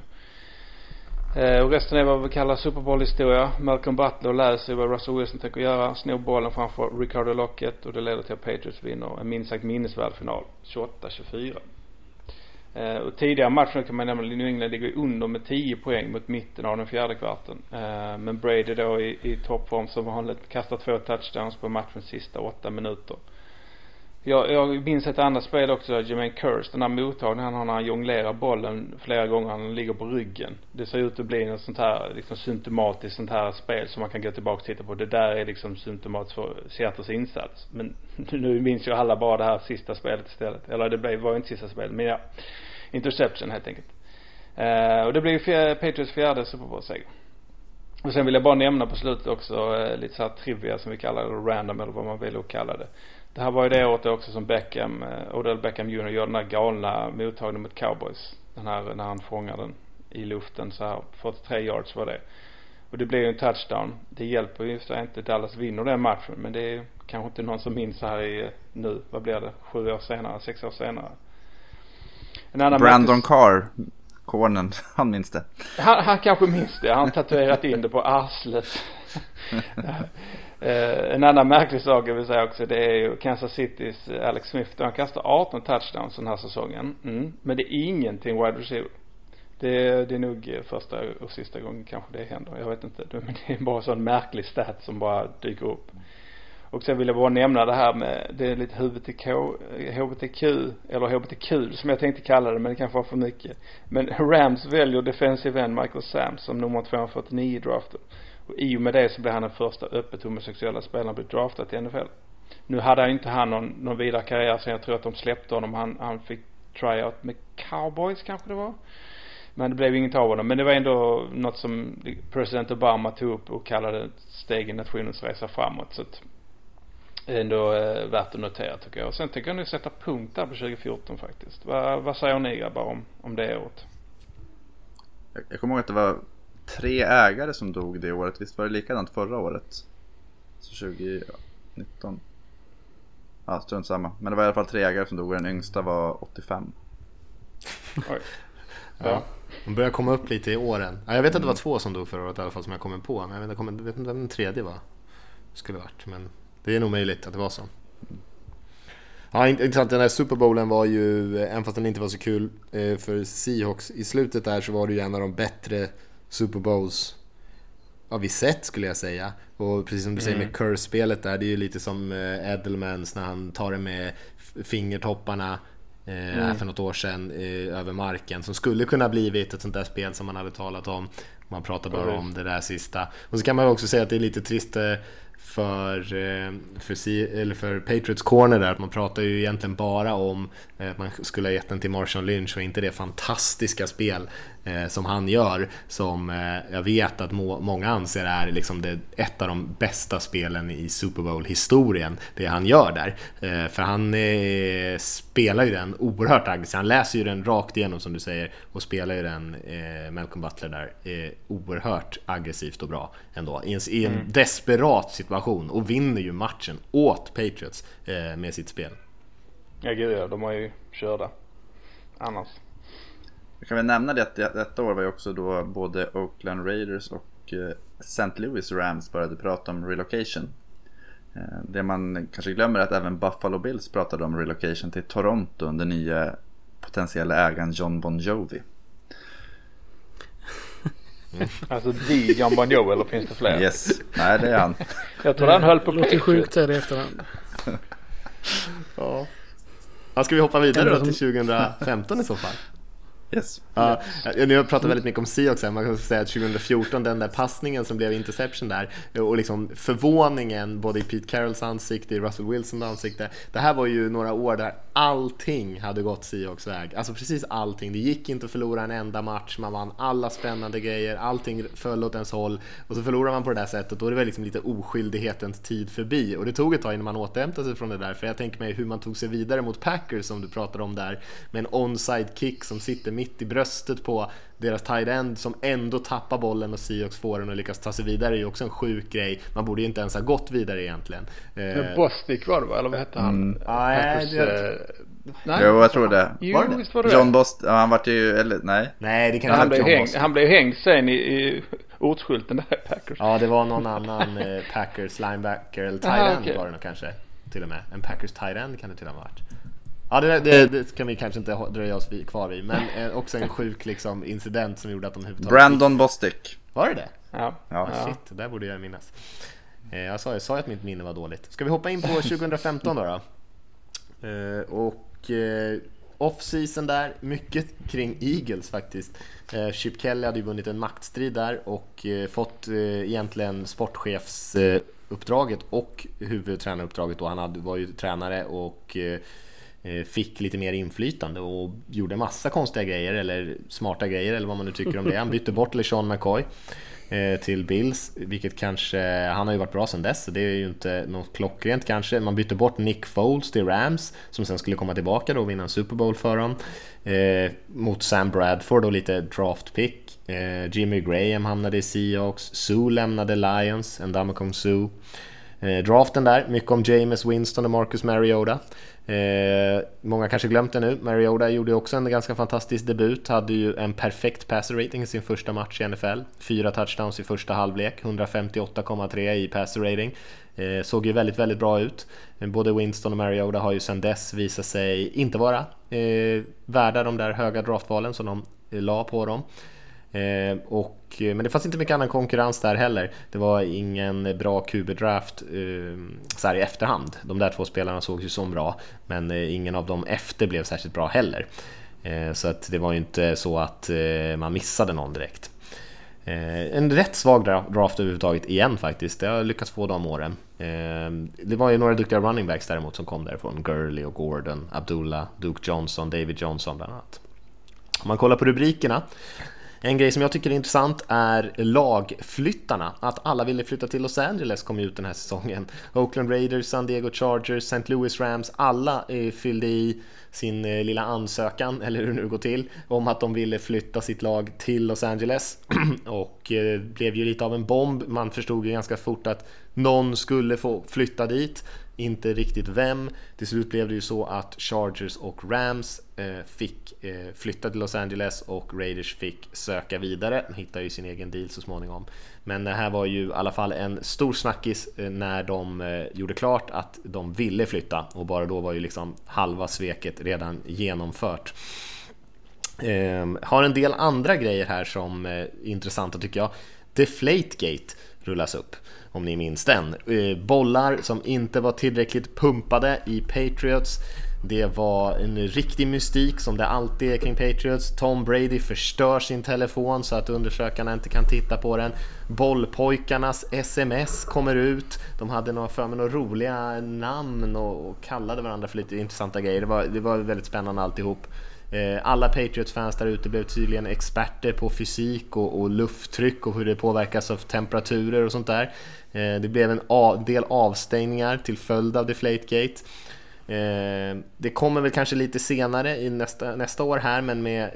Eh, och resten är vad vi kallar Super Bowl-historia. Malcolm Butler läser vad Russell Wilson tänker göra. Snor bollen framför Ricardo Lockett och det leder till att Patriots vinner en minst sagt minnesvärd final. 28-24. Eh, och tidigare matchen kan man nämna New England ligger under med 10 poäng mot mitten av den fjärde kvarten. Eh, men Brady då i, i toppform som vanligt kastar två touchdowns på matchens sista åtta minuter. Jag, jag minns ett annat spel också, Jermaine Curse, den här mottagningen han har när han jonglerar bollen flera gånger, han ligger på ryggen. Det ser ut att bli något sånt här, liksom symptomatiskt sånt här spel som man kan gå tillbaka och titta på. Det där är liksom symptomatiskt för Seattles insats. Men nu minns ju alla bara det här sista spelet istället. Eller det blev, var ju inte sista spelet, men ja. Interception helt enkelt. Uh, och det blev ju Patriots fjärde Super Bowl-seger. Och sen vill jag bara nämna på slutet också uh, lite så här trivia som vi kallar det, random eller vad man vill kalla det. Det här var ju det året också som Beckham, eh, Odell Beckham Jr gjorde den där galna mottagningen mot cowboys. Den här när han fångar den i luften så här. 43 yards var det. Och det blev ju en touchdown. Det hjälper ju för inte Dallas vinner den matchen. Men det är kanske inte någon som minns här i eh, nu. Vad blir det? Sju år senare? Sex år senare? En annan Brandon match... Carr. Cornen, han minns det. Han, han kanske minns det. Han tatuerat in det på arslet. Eh, en annan märklig sak jag vill säga också det är ju Kansas Citys eh, Alex Smith. Han kastar 18 touchdowns den här säsongen. Mm. Men det är ingenting wide receiver. Det, det är nog första och sista gången kanske det händer. Jag vet inte. Men det är bara en sån märklig stat som bara dyker upp. Och sen vill jag bara nämna det här med, det är lite HBTK, HBTQ, eller HBTQ som jag tänkte kalla det men det kanske var för mycket. Men Rams väljer defensive end Michael Sam som nummer 249 i draften. Och i och med det så blev han den första öppet homosexuella spelaren att bli draftad till NFL. Nu hade han inte han någon, någon vidare karriär sen jag tror att de släppte honom. Han, han fick tryout med cowboys kanske det var. Men det blev inget av honom. Men det var ändå något som president Obama tog upp och kallade ett steg i nationens resa framåt. Så att ändå eh, värt att notera tycker jag. Och sen tycker jag nog sätta punkt där på 2014 faktiskt. Va, vad säger ni grabbar om, om det året? Jag, jag kommer ihåg att det var tre ägare som dog det året. Visst var det likadant förra året? Så 2019. Ja, strunt samma. Men det var i alla fall tre ägare som dog och den yngsta var 85. Oj. Ja. De börjar komma upp lite i åren. jag vet att det var två som dog förra året i alla fall som jag kommer på. Men jag vet, inte, vet inte vem den tredje var. Skulle varit. Men det är nog möjligt att det var så. Ja, intressant. Den här Super Bowlen var ju, även fast den inte var så kul eh, för Seahawks i slutet där så var det ju en av de bättre Super Bowls har vi sett skulle jag säga. Och precis som du säger med mm. Curse-spelet där, det är ju lite som eh, Edelmans när han tar det med fingertopparna eh, mm. för något år sedan eh, över marken. Som skulle kunna blivit ett sånt där spel som man hade talat om. Man pratar bara mm. om det där sista. Och så kan man också säga att det är lite trist eh, för, eh, för, eller för Patriots Corner där, att man pratar ju egentligen bara om eh, att man skulle ha gett den till Marshall Lynch och inte det fantastiska spel som han gör, som jag vet att må, många anser är liksom det, ett av de bästa spelen i Super Bowl-historien, det han gör där. För han spelar ju den oerhört aggressivt, han läser ju den rakt igenom som du säger och spelar ju den, Malcolm Butler där, oerhört aggressivt och bra ändå. I en, i en mm. desperat situation och vinner ju matchen åt Patriots eh, med sitt spel. Ja gud ja, de har ju körda annars. Jag kan väl nämna det att detta år var ju också då både Oakland Raiders och eh, St. Louis Rams började prata om relocation. Eh, det man kanske glömmer är att även Buffalo Bills pratade om relocation till Toronto under nya potentiella ägaren John Bon Jovi. Mm. Alltså the John Bon Jovi eller finns det fler? Yes, nej det är han. Jag tror han höll på Låter sjukt här i efterhand. ja. ja. Ska vi hoppa vidare då till 2015 i så fall? Yes. Ja, nu har pratat väldigt mycket om Seahawks här. Man kan säga att 2014, den där passningen som blev interception där och liksom förvåningen både i Pete Carrolls ansikte, i Russell Wilsons ansikte. Det här var ju några år där allting hade gått Seahawks väg. Alltså precis allting. Det gick inte att förlora en enda match. Man vann alla spännande grejer. Allting föll åt ens håll. Och så förlorar man på det där sättet. Då är det väl liksom lite oskyldighetens tid förbi. Och det tog ett tag innan man återhämtade sig från det där. För jag tänker mig hur man tog sig vidare mot Packers som du pratade om där. Med en onside kick som sitter mitt i bröstet på deras tight end som ändå tappar bollen och Seahawks får den och lyckas ta sig vidare är ju också en sjuk grej. Man borde ju inte ens ha gått vidare egentligen. Men Bostic var det va? Eller vad hette han? Mm. Nej, det... Nej, jo, jag tror det. Jo, var det? Visst var det John Bost, ja, han vart ju, eller nej. Nej, det kan ja, han, blev häng, han blev hängd sen i, i ortsskylten där Packers. Ja, det var någon annan eh, Packers linebacker eller tight end okay. var det nog kanske. Till och med. En Packers tight end kan det till och med ha varit. Ja, det, det, det kan vi kanske inte dröja oss kvar vid, men eh, också en sjuk liksom, incident som gjorde att de överhuvudtaget... Brandon Bostick. Var det det? Ja. ja. Shit, det där borde jag minnas. Eh, jag sa, jag sa att mitt minne var dåligt. Ska vi hoppa in på 2015 då? då? Eh, och eh, off-season där, mycket kring Eagles faktiskt. Eh, Chip Kelly hade ju vunnit en maktstrid där och fått egentligen sportchefsuppdraget och huvudtränaruppdraget då. Han hade, var ju tränare och Eh, fick lite mer inflytande och gjorde massa konstiga grejer eller smarta grejer eller vad man nu tycker om det. Han bytte bort LeSean McCoy eh, till Bills, vilket kanske, han har ju varit bra sedan dess, så det är ju inte något klockrent kanske. Man bytte bort Nick Foles till Rams, som sen skulle komma tillbaka då och vinna en Super Bowl för dem. Eh, mot Sam Bradford och lite draft pick. Eh, Jimmy Graham hamnade i Seahawks, Sue lämnade Lions, en Ndamukong Sue. Eh, draften där, mycket om James Winston och Marcus Mariota. Eh, många kanske glömt det nu, Mariota gjorde också en ganska fantastisk debut, hade ju en perfekt passer rating i sin första match i NFL. Fyra touchdowns i första halvlek, 158,3 i passer rating. Eh, såg ju väldigt, väldigt bra ut. Eh, både Winston och Mariota har ju sedan dess visat sig inte vara eh, värda de där höga draftvalen som de eh, la på dem. Eh, och, eh, men det fanns inte mycket annan konkurrens där heller. Det var ingen bra QB-draft eh, så i efterhand. De där två spelarna såg ju som bra, men eh, ingen av dem efter blev särskilt bra heller. Eh, så att det var ju inte så att eh, man missade någon direkt. Eh, en rätt svag draft överhuvudtaget igen faktiskt. Det har jag lyckats få de åren. Eh, det var ju några duktiga running backs däremot som kom därifrån. Gurley och Gordon, Abdullah, Duke Johnson, David Johnson bland annat. Om man kollar på rubrikerna en grej som jag tycker är intressant är lagflyttarna. Att alla ville flytta till Los Angeles kom ut den här säsongen. Oakland Raiders, San Diego Chargers, St. Louis Rams, alla eh, fyllde i sin eh, lilla ansökan, eller hur det nu går till, om att de ville flytta sitt lag till Los Angeles. och det blev ju lite av en bomb. Man förstod ju ganska fort att någon skulle få flytta dit inte riktigt vem. Till slut blev det ju så att Chargers och Rams eh, fick eh, flytta till Los Angeles och Raiders fick söka vidare. De hittade ju sin egen deal så småningom. Men det här var ju i alla fall en stor snackis eh, när de gjorde klart att de ville flytta och bara då var ju liksom halva sveket redan genomfört. Ehm, har en del andra grejer här som är intressanta tycker jag. Deflategate rullas upp om ni minns den. Eh, bollar som inte var tillräckligt pumpade i Patriots. Det var en riktig mystik som det alltid är kring Patriots. Tom Brady förstör sin telefon så att undersökarna inte kan titta på den. Bollpojkarnas sms kommer ut. De hade några, för mig några roliga namn och, kallade varandra för lite intressanta grejer. Det var, det var väldigt spännande alltihop. Eh, alla Patriots-fans där ute blev tydligen experter på fysik och, och, lufttryck och hur det påverkas av temperaturer och sånt där. Eh, det blev en del avstängningar till följd av Deflategate. Eh, det kommer väl kanske lite senare i nästa, nästa år här men med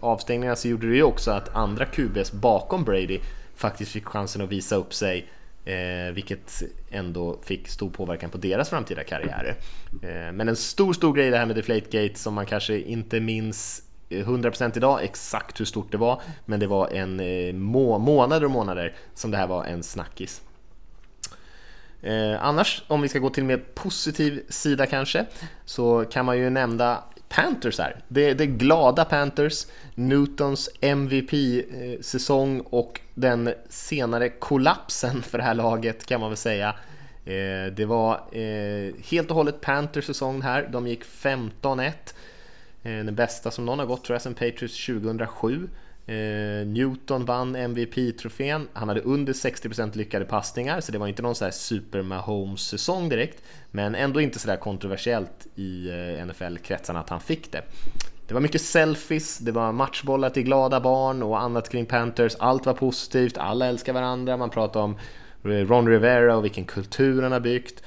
avstängningarna så gjorde det ju också att andra QBs bakom Brady faktiskt fick chansen att visa upp sig Eh, vilket ändå fick stor påverkan på deras framtida karriärer. Eh, men en stor, stor grej det här med Deflategate som man kanske inte minns eh, 100% idag exakt hur stort det var, men det var en eh, må månader och månader som det här var en snackis. Eh, annars, om vi ska gå till en mer positiv sida kanske, så kan man ju nämna Panthers här. Det, det glada Panthers, Newtons MVP-säsong eh, och den senare kollapsen för det här laget kan man väl säga. Eh, det var eh, helt och hållet Panthers säsong här. De gick 15-1. Den bästa som någon har gått tror jag sedan Patriots 2007. Eh, Newton vann MVP-trofén. Han hade under 60% lyckade passningar, så det var inte någon så här super Mahomes-säsong direkt. Men ändå inte sådär kontroversiellt i eh, NFL-kretsarna att han fick det. Det var mycket selfies, det var matchbollar till glada barn och annat kring Panthers. Allt var positivt, alla älskar varandra, man pratade om eh, Ron Rivera och vilken kultur han har byggt.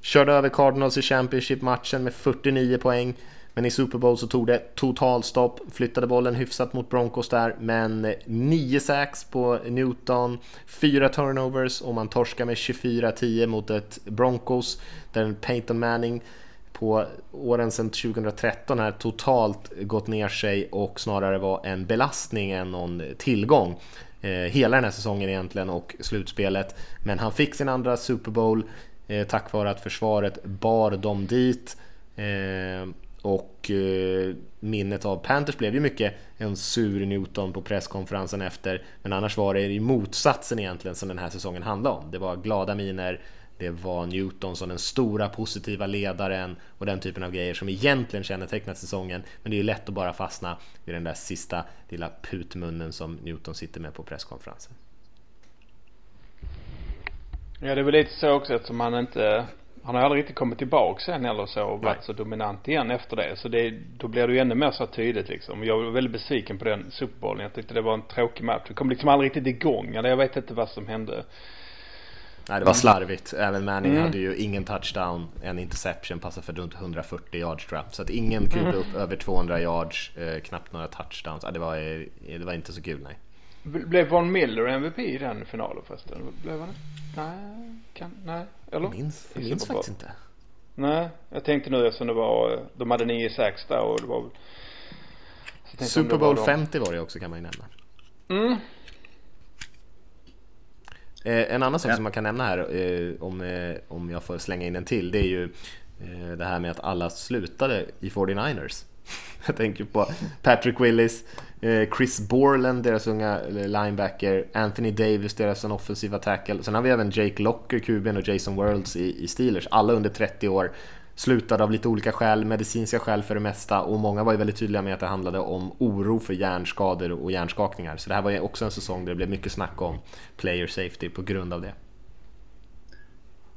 Körde över Cardinals i Championship-matchen med 49 poäng. Men i Super Bowl så tog det totalstopp, flyttade bollen hyfsat mot Broncos där, men eh, 9 sacks på Newton, 4 turnovers och man torskar med 24-10 mot ett Broncos där Peyton Manning på åren sedan 2013 här totalt gått ner sig och snarare var en belastning än någon tillgång. Eh, hela den här säsongen egentligen och slutspelet. Men han fick sin andra Super Bowl eh, tack vare att försvaret bar dem dit. Eh, och eh, minnet av Panthers blev ju mycket en sur Newton på presskonferensen efter. Men annars var det i motsatsen egentligen som den här säsongen handlade om. Det var glada miner, Det var Newton som den stora positiva ledaren och den typen av grejer som egentligen kännetecknat säsongen. Men det är ju lätt att bara fastna vid den där sista lilla putmunnen som Newton sitter med på presskonferensen. Ja, det är väl lite så också eftersom han inte han har aldrig riktigt kommit tillbaka sen eller så och varit så dominant igen efter det. Så det, då blir det ju ännu mer så tydligt liksom. Jag var väldigt besviken på den Super Jag tyckte det var en tråkig match. Det kom liksom aldrig riktigt igång. Eller jag vet inte vad som hände. Nej, det var slarvigt. Även Manning mm. hade ju ingen touchdown, en interception, passade för runt 140 yards tror jag. Så att ingen QB mm. upp över 200 yards, eh, knappt några touchdowns. Ja, det, var, eh, det var inte så kul, nej. Blev Von Miller MVP i den finalen förresten? Blev han Nej, kan, nej, eller? Jag minns, jag minns faktiskt inte. Nej, jag tänkte nu eftersom det var, de hade 9-6 där och det var Super Bowl var 50 var det också kan man ju nämna. Mm. Eh, en annan sak ja. som man kan nämna här, eh, om, eh, om jag får slänga in en till, det är ju eh, det här med att alla slutade i 49ers. Jag tänker på Patrick Willis, eh, Chris Borland, deras unga linebacker, Anthony Davis, deras offensiva tackle. Sen har vi även Jake Locker, kuben och Jason Worlds i, Steelers, alla under 30 år. Slutade av lite olika skäl, medicinska skäl för det mesta och många var ju väldigt tydliga med att det handlade om oro för hjärnskador och hjärnskakningar. Så det här var ju också en säsong där det blev mycket snack om player safety på grund av det.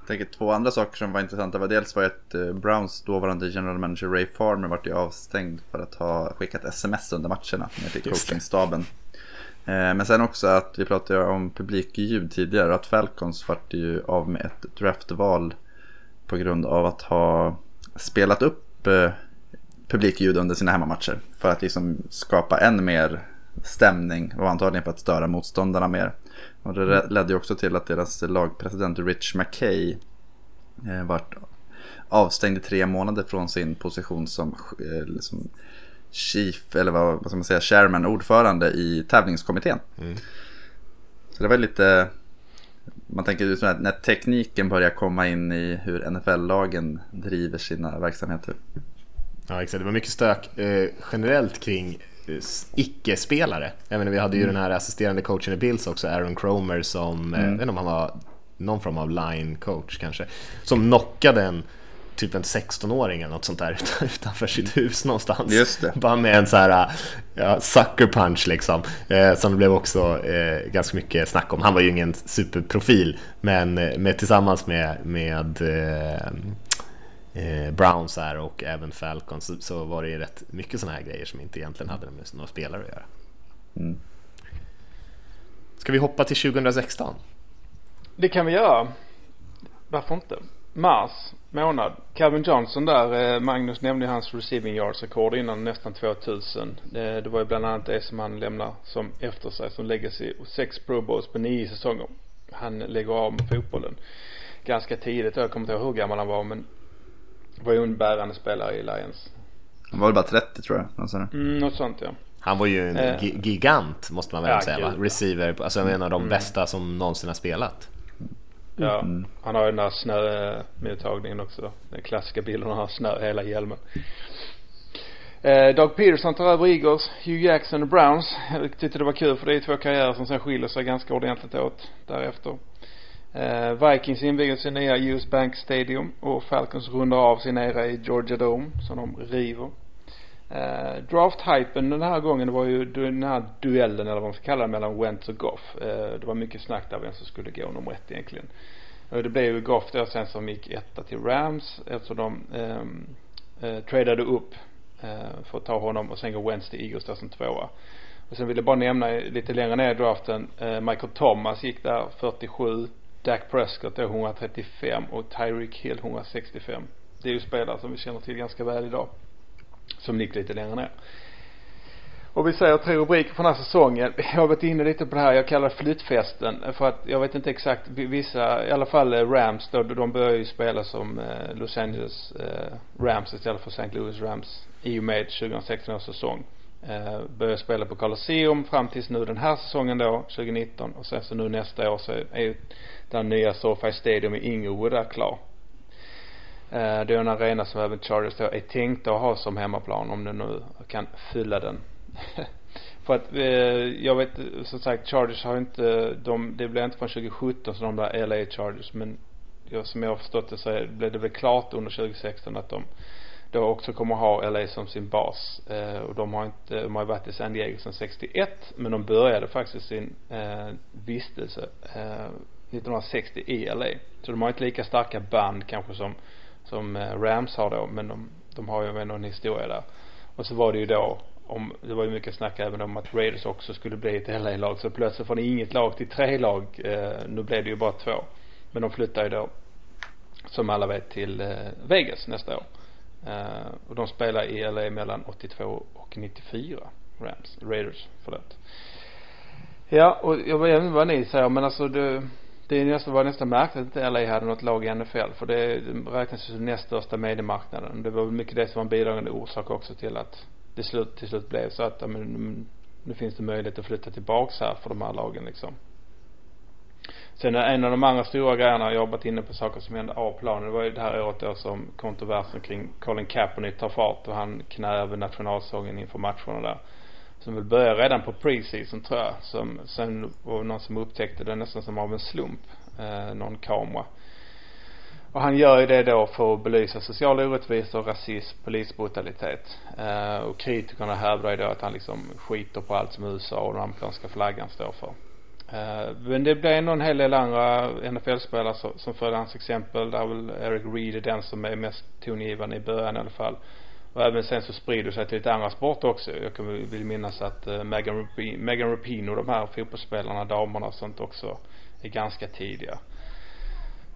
Tänker två andra saker som var intressanta var dels var att eh, Browns dåvarande general manager Ray Farmer vart ju avstängd för att ha skickat sms under matcherna ner till coachingstaben. Eh, men sen också att vi pratade om publikljud tidigare att Falcons vart ju av med ett draftval på grund av att ha spelat upp eh, publikljud under sina hemmamatcher. För att liksom skapa än mer stämning och antagligen för att störa motståndarna mer. Och det ledde ju också till att deras lagpresident Rich McKay eh, vart avstängd i tre månader från sin position som eh, liksom chief, eller vad, vad ska man säga, chairman, ordförande i tävlingskommittén. Mm. Så det var lite, man tänker just när tekniken börjar komma in i hur NFL-lagen driver sina verksamheter. Ja exakt, det var mycket stök eh, generellt kring icke-spelare. Jag menar, vi hade ju mm. den här assisterande coachen i Bills också, Aaron Cromer, som, eh, mm. jag vet inte om han var någon form av line coach kanske, som knockade en typ en 16-åring eller något sånt där utanför sitt hus någonstans. Just det. Bara med en så här ja, sucker punch liksom. Eh, som det blev också eh, ganska mycket snack om. Han var ju ingen superprofil, men eh, med, tillsammans med, med eh, eh, Browns här och även Falcons så, så var det ju rätt mycket sådana här grejer som inte egentligen hade med några spelare att göra. Mm. Ska vi hoppa till 2016? Det kan vi göra. Varför inte? Mars månad. Calvin Johnson där, eh, Magnus nämnde hans receiving yards rekord innan nästan 2000. Det, det var ju bland annat det som han lämnar som efter sig som legacy. Sex Pro Bowls på nio säsonger. Han lägger av med fotbollen ganska tidigt. Jag kommer inte ihåg hur gammal han var men var ju en bärande spelare i Lions. Han var väl bara 30 tror jag. Alltså. Mm, något sånt ja. Han var ju en eh. gigant måste man väl ja, säga va? Receiver, alltså en av de mm. bästa som någonsin har spelat. Ja, mm. han har ju den där snömottagningen också. Den klassiska bilden av snö i hela hjälmen. Eh, Doug Peterson tar över Eagles, Hugh Jackson och Browns. Jag tyckte det var kul för det är två karriärer som sen skiljer sig ganska ordentligt åt därefter. Eh, Vikings inviger sin nya US Bank Stadium och Falcons rundar av sin era i Georgia Dome som de river. Eh, draft-hypen den här gången det var ju den här duellen eller vad man ska kalla det mellan Wentz och Goff. Eh, det var mycket snack där vem som skulle gå nummer ett egentligen. Och det blev ju Goff då sen som gick etta till Rams eftersom de eh eh, tradade upp eh, för att ta honom och sen går Wentz till Eagles där som tvåa. Och sen vill jag bara nämna lite längre ner i draften, eh, Michael Thomas gick där 47 Dak Prescott då 135 och Tyreek Hill 165. Det är ju spelare som vi känner till ganska väl idag. Som gick lite längre ner. Och vi säger tre rubriker för den här säsongen. Jag har varit inne lite på det här, jag kallar det flyttfesten. För att jag vet inte exakt, vissa, i alla fall eh, Rams då, de börjar ju spela som eh, Los Angeles eh, Rams istället för St. Louis Rams i och med 2016 års säsong. Eh, börjar spela på Colosseum fram tills nu den här säsongen då, 2019. Och sen så nu nästa år så är ju den nya SoFi Stadium i Inglewood är klar. Eh, det är en arena som även Chargers då är tänkta att ha som hemmaplan om den nu kan fylla den. För att eh, jag vet som sagt Chargers har inte, de, det blir inte från 2017 som de där LA Chargers men som jag har förstått det så är, blev det väl klart under 2016 att de då också kommer ha LA som sin bas. Eh, och de har inte, de har varit i San Diego sedan 61 men de började faktiskt sin eh, vistelse eh, 1960 i LA. Så de har inte lika starka band kanske som, som eh, Rams har då men de, de har ju ändå en historia där. Och så var det ju då om, det var ju mycket snack även om att Raiders också skulle bli ett LA-lag. Så plötsligt från inget lag till tre lag. Eh, nu blev det ju bara två. Men de flyttar ju då, som alla vet, till eh, Vegas nästa år. Eh, och de spelar i LA mellan 82 och 94. Rams, Raiders, förlåt. Ja, och jag vet inte vad ni säger men alltså det, det är nästan, var nästan märkligt att inte LA hade något lag i NFL för det, räknas ju som näst största mediemarknaden. Det var väl mycket det som var en bidragande orsak också till att det slut, till slut blev så att, ja, men, nu finns det möjlighet att flytta tillbaks här för de här lagen liksom. Sen en av de andra stora grejerna, jag har varit inne på saker som hände av planen, det var ju det här året då som kontroversen kring Colin Kaepernick tar fart och han knä över nationalsången inför matcherna där. Som väl började redan på preseason tror jag. Som, sen var det någon som upptäckte det nästan som av en slump. Eh, någon kamera. Och han gör ju det då för att belysa sociala orättvisor, rasism, polisbrutalitet. Eh, och kritikerna hävdar ju då att han liksom skiter på allt som USA och den amerikanska flaggan står för. Eh, men det blir ändå en hel del andra NFL-spelare som, som följer hans exempel. Där väl Eric Reed är den som är mest tongivande i början i alla fall. Och även sen så sprider det sig till lite andra sporter också. Jag kan vill minnas att eh Megan, Rapinoe, Megan Rapinoe, de här fotbollsspelarna, damerna och sånt också är ganska tidiga.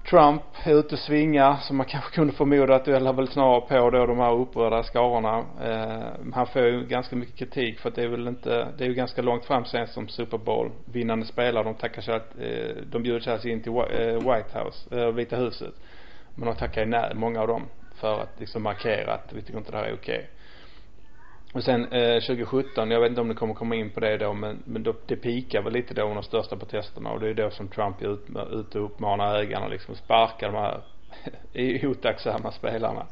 Trump är ute och svingar som man kanske kunde förmoda att det väl snarare på då de här upprörda skarorna. Eh, han får ju ganska mycket kritik för att det är väl inte, det är ju ganska långt fram sen som Super Bowl vinnande spelare. De tackar sig att, eh, de bjuder sig alltså in till eh, White House, eh, Vita huset. Men de tackar ju nej, många av dem för att liksom markera att vi tycker inte det här är okej. Okay. Och sen eh, 2017, jag vet inte om ni kommer komma in på det då men, men då, det pikar väl lite då under de största protesterna och det är då som Trump är ute och uppmanar ägarna liksom sparka de här otacksamma spelarna.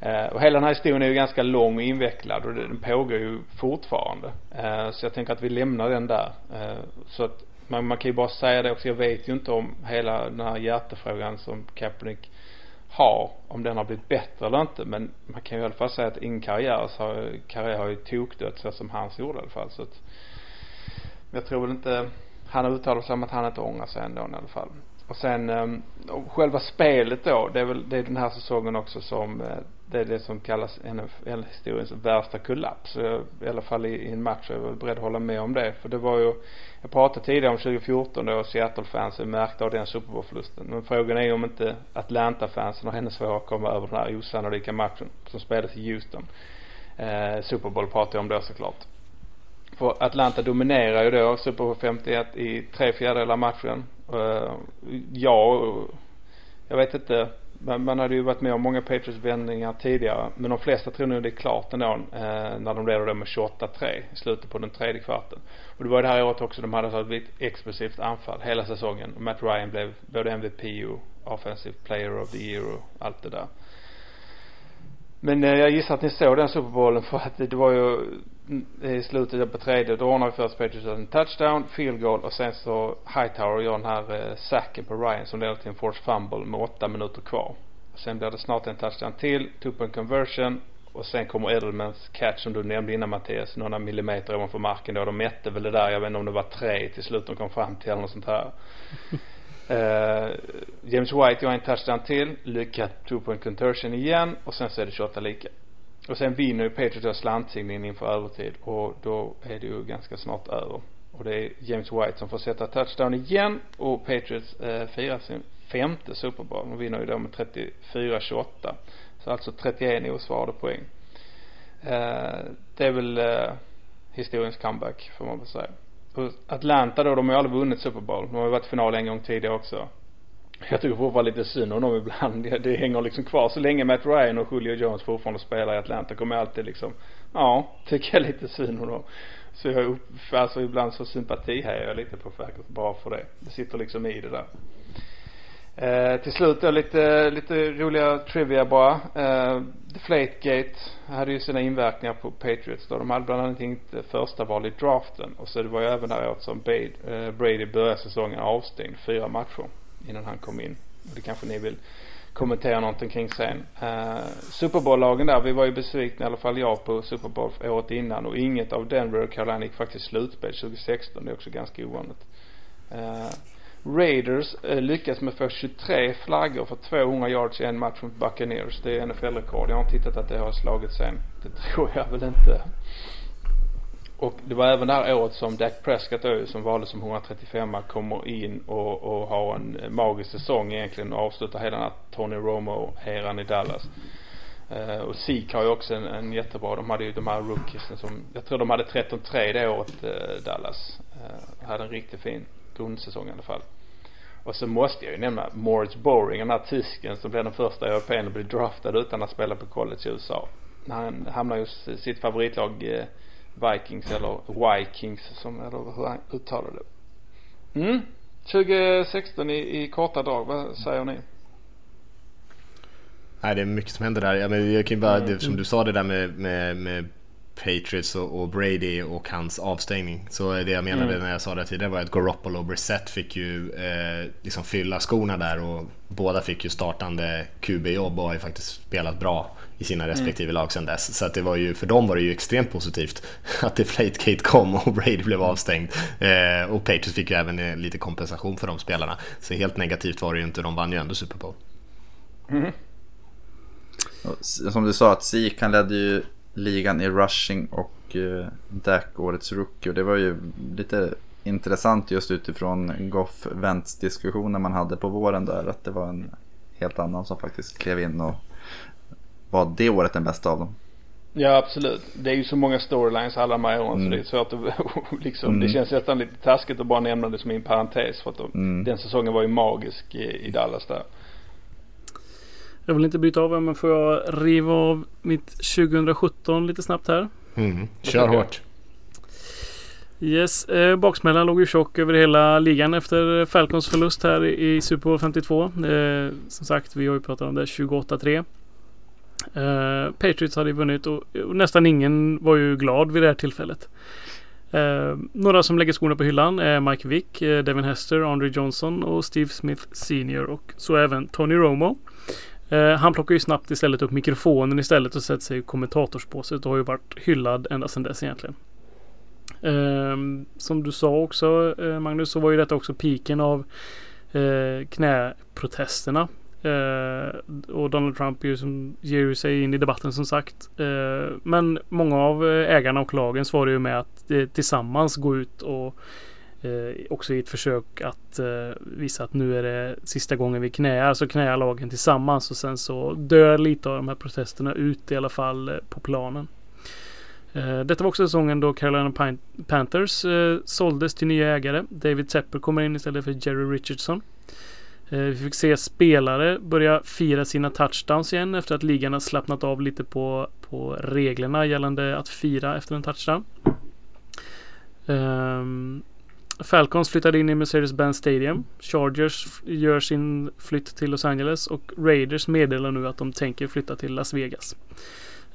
Eh, och hela den här historien är ju ganska lång och invecklad och den pågår ju fortfarande. Eh, så jag tänker att vi lämnar den där. Eh, så att man, man kan ju bara säga det också, jag vet ju inte om hela den här hjärtefrågan som Kaepernick har, om den har blivit bättre eller inte. Men man kan ju i alla fall säga att ingen karriär, så har, karriär har ju tokdött så som hans gjorde i alla fall. Så att, jag tror väl inte, han har uttalat sig om att han inte ångrar sig ändå i alla fall. Och sen ehm, och själva spelet då, det är väl, det är den här säsongen också som, eh, det är det som kallas NFL-historiens värsta kollaps. I alla fall i, i en match, jag är väl beredd att hålla med om det. För det var ju, jag pratade tidigare om 2014 då Seattle-fansen märkte av den Super Bowl-förlusten. Men frågan är ju om inte Atlanta-fansen har ännu svårare att komma över den här osannolika matchen som spelades i Houston. Eh, Super Bowl pratade jag om då såklart. För Atlanta dominerar ju då Super Bowl 51 i tre fjärdedelar av matchen. eh, ja, jag vet inte. Man, man hade ju varit med om många Patriots vändningar tidigare. Men de flesta tror nog det är klart ändå eh, när de leder då med 28-3 i slutet på den tredje kvarten. Och det var det här året också de hade ett explosivt anfall hela säsongen. Och Matt Ryan blev både MVP och Offensive Player of the Year och allt det där. Men eh, jag gissar att ni såg den superbollen för att det var ju i slutet på tredje, då ordnar vi först Patriots en touchdown, field goal och sen så Hightower gör den här eh, sacken på Ryan som leder till en force fumble med åtta minuter kvar. Sen blir det snart en touchdown till, two point conversion och sen kommer Edelmans catch som du nämnde innan Mattias, några millimeter ovanför marken då. De mätte väl det där, jag vet inte om det var tre till slut de kom fram till eller något sånt här. Uh, James White gör en touchdown till, lyckat two point conversion igen och sen så är det 28 lika. Och sen vinner ju Patriots slantsigningen inför övertid och då är det ju ganska snart över. Och det är James White som får sätta touchdown igen och Patriots eh, firar sin femte Super Bowl. De vinner ju då med 34-28. Så alltså 31 osvarade poäng. Eh, det är väl eh, historiens comeback får man väl säga. Och Atlanta då, de har ju aldrig vunnit Super Bowl. De har ju varit i final en gång tidigare också. Jag tycker fortfarande lite synd om dem ibland. Det, det hänger liksom kvar. Så länge Matt Ryan och Julio Jones fortfarande spelar i Atlanta kommer jag alltid liksom, ja, tycker jag lite synd om dem. Så jag upp, alltså ibland så sympati här jag lite på faktiskt bara för det. Det sitter liksom i det där. Eh, till slut då lite, lite roliga trivia bara. Eh, Deflategate hade ju sina inverkningar på Patriots då. De hade bland annat inte första val i draften. Och så det var ju även däråt som Brady, eh, Brady började säsongen avstängd fyra matcher innan han kom in Det kanske ni vill kommentera någonting kring sen. Uh, Super Bowl-lagen där, vi var ju besvikna i alla fall jag på Super Bowl året innan och inget av Denver och Carolina gick faktiskt slutspel 2016. Det är också ganska ovanligt. Uh, Raiders uh, lyckas med för 23 flaggor för 200 yards i en match mot Buccaneers. Det är NFL-rekord. Jag har inte tittat att det har slagits sen. Det tror jag väl inte. Och det var även det här året som Dak Prescott då, som valdes som 135 kommer in och, och har en eh, magisk säsong egentligen och avslutar hela den här Tony Romo-eran i Dallas. Uh, och Sik har ju också en, en jättebra, de hade ju de här rookiesen som, jag tror de hade 13-3 det året uh, Dallas. Uh, hade en riktigt fin grundsäsong i alla fall. Och så måste jag ju nämna Moritz Boring, den här tysken som blev den första europeen att bli draftad utan att spela på college i USA. Han hamnar ju sitt favoritlag Vikings eller Vikings som, eller hur han uttalar det. Mm. 2016 i, i korta drag, vad säger ni? Nej, det är mycket som händer där. Jag, men, jag kan bara, mm. som du sa det där med, med, med Patriots och, och, Brady och hans avstängning. Så det jag menade mm. när jag sa det tidigare var att Garoppolo och Brissett fick ju eh, liksom fylla skorna där och båda fick ju startande QB-jobb och har ju faktiskt spelat bra i sina respektive mm. lag sedan dess. Så att det var ju, för dem var det ju extremt positivt att Deflategate kom och Brady blev avstängd. Eh, och Patriots fick ju även eh, lite kompensation för de spelarna. Så helt negativt var det ju inte, de vann ju ändå Super Bowl. Mm. Som du sa, att Zeke han ledde ju ligan i rushing och eh, Dak årets rookie. Och det var ju lite intressant just utifrån Goff Wentz diskussionen man hade på våren där. Att det var en helt annan som faktiskt klev in och var det året den bästa av dem. Ja absolut. Det är ju så många storylines alla de här åren mm. så det är svårt att liksom, mm. det känns nästan lite taskigt att bara nämna det som en parentes för att de, mm. den säsongen var ju magisk i, i Dallas där. Jag vill inte byta av men får jag riva av mitt 2017 lite snabbt här? Mm. Kör hårt. Yes, eh, baksmällan låg ju tjock över hela ligan efter Falcons förlust här i Super Bowl 52. Eh, som sagt, vi har ju pratat om det 28-3. Eh, Patriots hade vunnit och, och, nästan ingen var ju glad vid det här tillfället. Eh, några som lägger skorna på hyllan är Mike Vick, eh, Devin Hester, Andre Johnson och Steve Smith Senior och så även Tony Romo. Eh, han plockar ju snabbt istället upp mikrofonen istället och sätter sig i kommentatorsbåset och har ju varit hyllad ända sedan dess egentligen. Eh, som du sa också eh, Magnus så var ju detta också piken av eh, knäprotesterna Eh, och Donald Trump ju som ger sig in i debatten som sagt. Eh, men många av eh, ägarna och lagen svarar ju med att eh, tillsammans gå ut och eh, också i ett försök att eh, visa att nu är det sista gången vi knäar. Så knäar lagen tillsammans och sen så dör lite av de här protesterna ut i alla fall på planen. Detta var också säsongen då Carolina Panthers såldes till nya ägare. David Tepper kommer in istället för Jerry Richardson. Eh, vi fick se spelare börja fira sina touchdowns igen efter att ligan har slappnat av lite på, på reglerna gällande att fira efter en touchdown. Um, Falcons flyttade in i Mercedes-Benz Stadium. Chargers gör sin flytt till Los Angeles och Raiders meddelar nu att de tänker flytta till Las Vegas.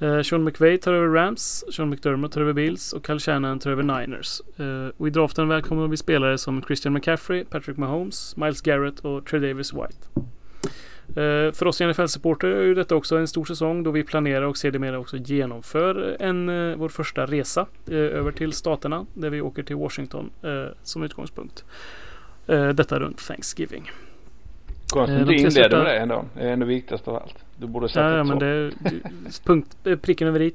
Eh, Sean McVay tar över Rams, Sean McDermott tar över Bills och Kyle Shannon tar över Niners. Eh, och i draften välkomnar vi spelare som Christian McCaffrey, Patrick Mahomes, Miles Garrett och Trey Davis White. Eh, för oss NFL-supporter är ju detta också en stor säsong då vi planerar och sedermera också genomför en, eh, vår första resa eh, över till staterna där vi åker till Washington eh, som utgångspunkt. Eh, detta runt Thanksgiving. Konstigt att du inledde med det ändå. Det är ändå viktigast av allt. Du borde sagt ja, ja, men det är punkt, pricken över i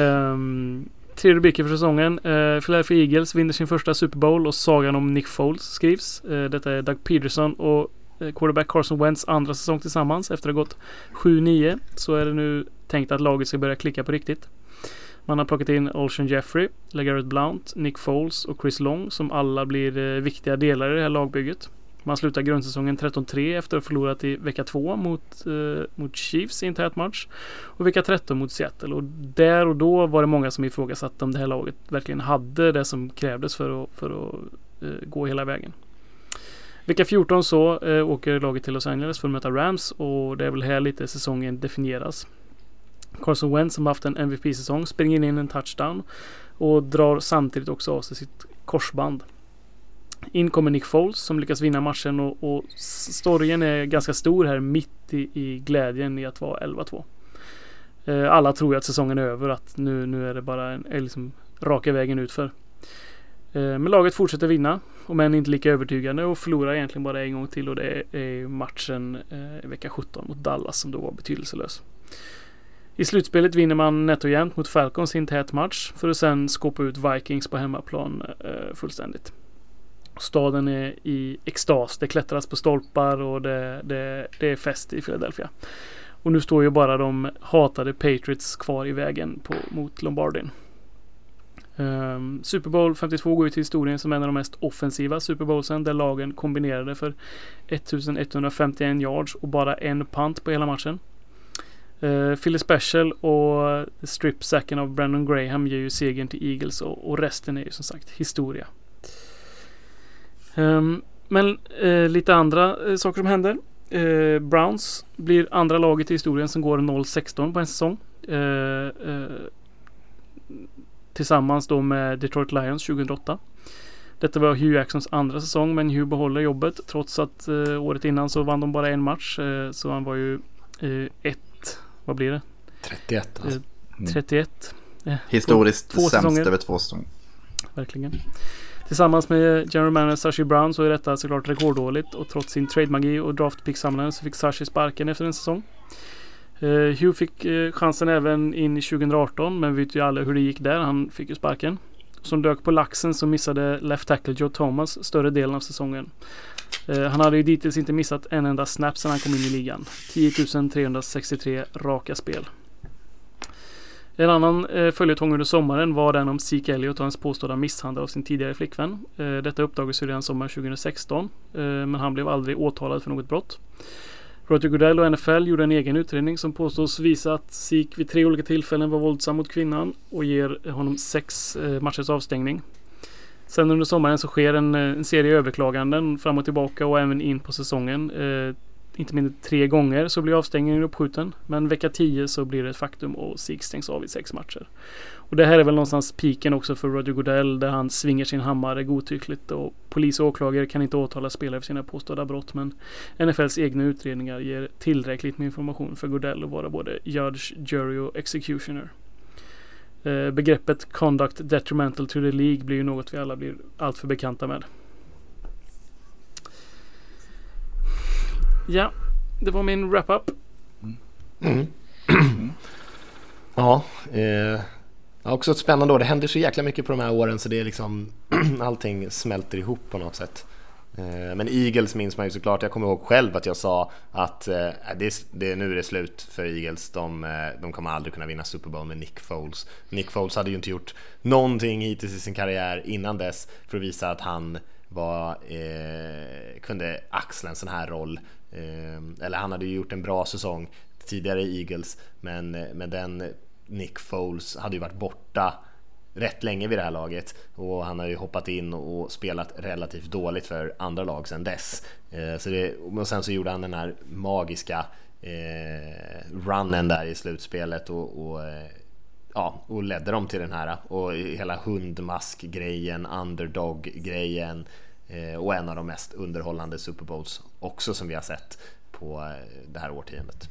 um, Tre rubriker för säsongen. Uh, Philadelphia Eagles vinner sin första Super Bowl och sagan om Nick Foles skrivs. Uh, detta är Doug Peterson och quarterback Carson Wentz andra säsong tillsammans. Efter att ha gått 7-9 så är det nu tänkt att laget ska börja klicka på riktigt. Man har plockat in Olshan Jeffrey, LeGarrette Blount, Nick Foles och Chris Long som alla blir viktiga delar i det här lagbygget. Man slutar grundsäsongen 13-3 efter att ha förlorat i vecka 2 mot, eh, mot Chiefs i en tät match. Och vecka 13 mot Seattle. Och där och då var det många som ifrågasatte om det här laget verkligen hade det som krävdes för att, för att eh, gå hela vägen. Vecka 14 så eh, åker laget till Los Angeles för att möta Rams och det är väl här lite säsongen definieras. Carson Wentz som haft en MVP-säsong springer in en touchdown och drar samtidigt också av sig sitt korsband. In kommer Nick Foles som lyckas vinna matchen och, och storyn är ganska stor här mitt i, i glädjen i att vara 11-2. Eh, alla tror ju att säsongen är över, att nu, nu är det bara en, liksom raka vägen utför. Eh, men laget fortsätter vinna, om än inte lika övertygande och förlorar egentligen bara en gång till och det är matchen eh, vecka 17 mot Dallas som då var betydelselös. I slutspelet vinner man nätt och jämnt mot Falcons i en tät match för att sen skåpa ut Vikings på hemmaplan eh, fullständigt. Staden är i extas. Det klättras på stolpar och det, det, det är fest i Philadelphia. Och nu står ju bara de hatade Patriots kvar i vägen på, mot Lombardin. Um, Super Bowl 52 går ju till historien som en av de mest offensiva Super Bowlsen där lagen kombinerade för 1151 yards och bara en punt på hela matchen. Uh, Philly Special och strip sacken av Brandon Graham ger ju segern till Eagles och, och resten är ju som sagt historia. Um, men uh, lite andra uh, saker som händer. Uh, Browns blir andra laget i historien som går 0-16 på en säsong. tillsammans då med Detroit Lions 2008. Detta var Hugh Jacksons andra säsong men Hugh behåller jobbet trots att året innan så vann de bara en match. så han var ju ett, vad blir det? 31 alltså. 31. Historiskt två, två sämst över två säsonger. Verkligen. Tillsammans med general manager Sashi Brown så är detta såklart rekorddåligt och trots sin trade-magi och draftpick-samlande så fick Sashi sparken efter en säsong. Uh, Hugh fick uh, chansen även in i 2018 men vi vet ju alla hur det gick där. Han fick ju sparken. Som dök på laxen så missade left tackle Joe Thomas större delen av säsongen. Uh, han hade ju dittills inte missat en enda snap sedan han kom in i ligan. 10 363 raka spel. En annan eh, följetong under sommaren var den om Zeke Elliot och hans påstådda misshandel av sin tidigare flickvän. Eh, detta uppdagades redan sommaren 2016 eh, men han blev aldrig åtalad för något brott. Roger Goodell och NFL gjorde en egen utredning som påstås visa att Zeke vid tre olika tillfällen var våldsam mot kvinnan och ger honom sex eh, matchers avstängning. Sen under sommaren så sker en, eh, en serie överklaganden fram och tillbaka och även in på säsongen. Eh, inte mindre tre gånger så blir avstängningen uppskjuten. Men vecka 10 så blir det ett faktum och Sig stängs av i sex matcher. Och det här är väl någonstans piken också för Roger Goodell där han svingar sin hammare godtyckligt och polis och åklagare kan inte åtala spelare för sina påstådda brott men NFLs egna utredningar ger tillräckligt med information för Goodell att vara både judge, jury och executioner. Eh, begreppet conduct detrimental to the League blir ju något vi alla blir alltför bekanta med. Ja, det var min wrap-up. Mm. ja, eh, också ett spännande år. Det händer så jäkla mycket på de här åren så det är liksom allting smälter ihop på något sätt. Eh, men Eagles minns man ju såklart. Jag kommer ihåg själv att jag sa att eh, det, det, nu är det slut för Eagles. De, eh, de kommer aldrig kunna vinna Super Bowl med Nick Foles. Nick Foles hade ju inte gjort någonting hittills i sin karriär innan dess för att visa att han var, eh, kunde axla en sån här roll Ehm, eller han hade ju gjort en bra säsong tidigare i Eagles, men, men den Nick Foles hade ju varit borta rätt länge vid det här laget och han har ju hoppat in och spelat relativt dåligt för andra lag sedan dess. Ehm, så det, och sen så gjorde han den här magiska eh, runnen där i slutspelet och, och eh, ja, och ledde dem till den här och hela hundmask-grejen, underdog-grejen och en av de mest underhållande Super Bowls också som vi har sett på eh, det här årtiondet.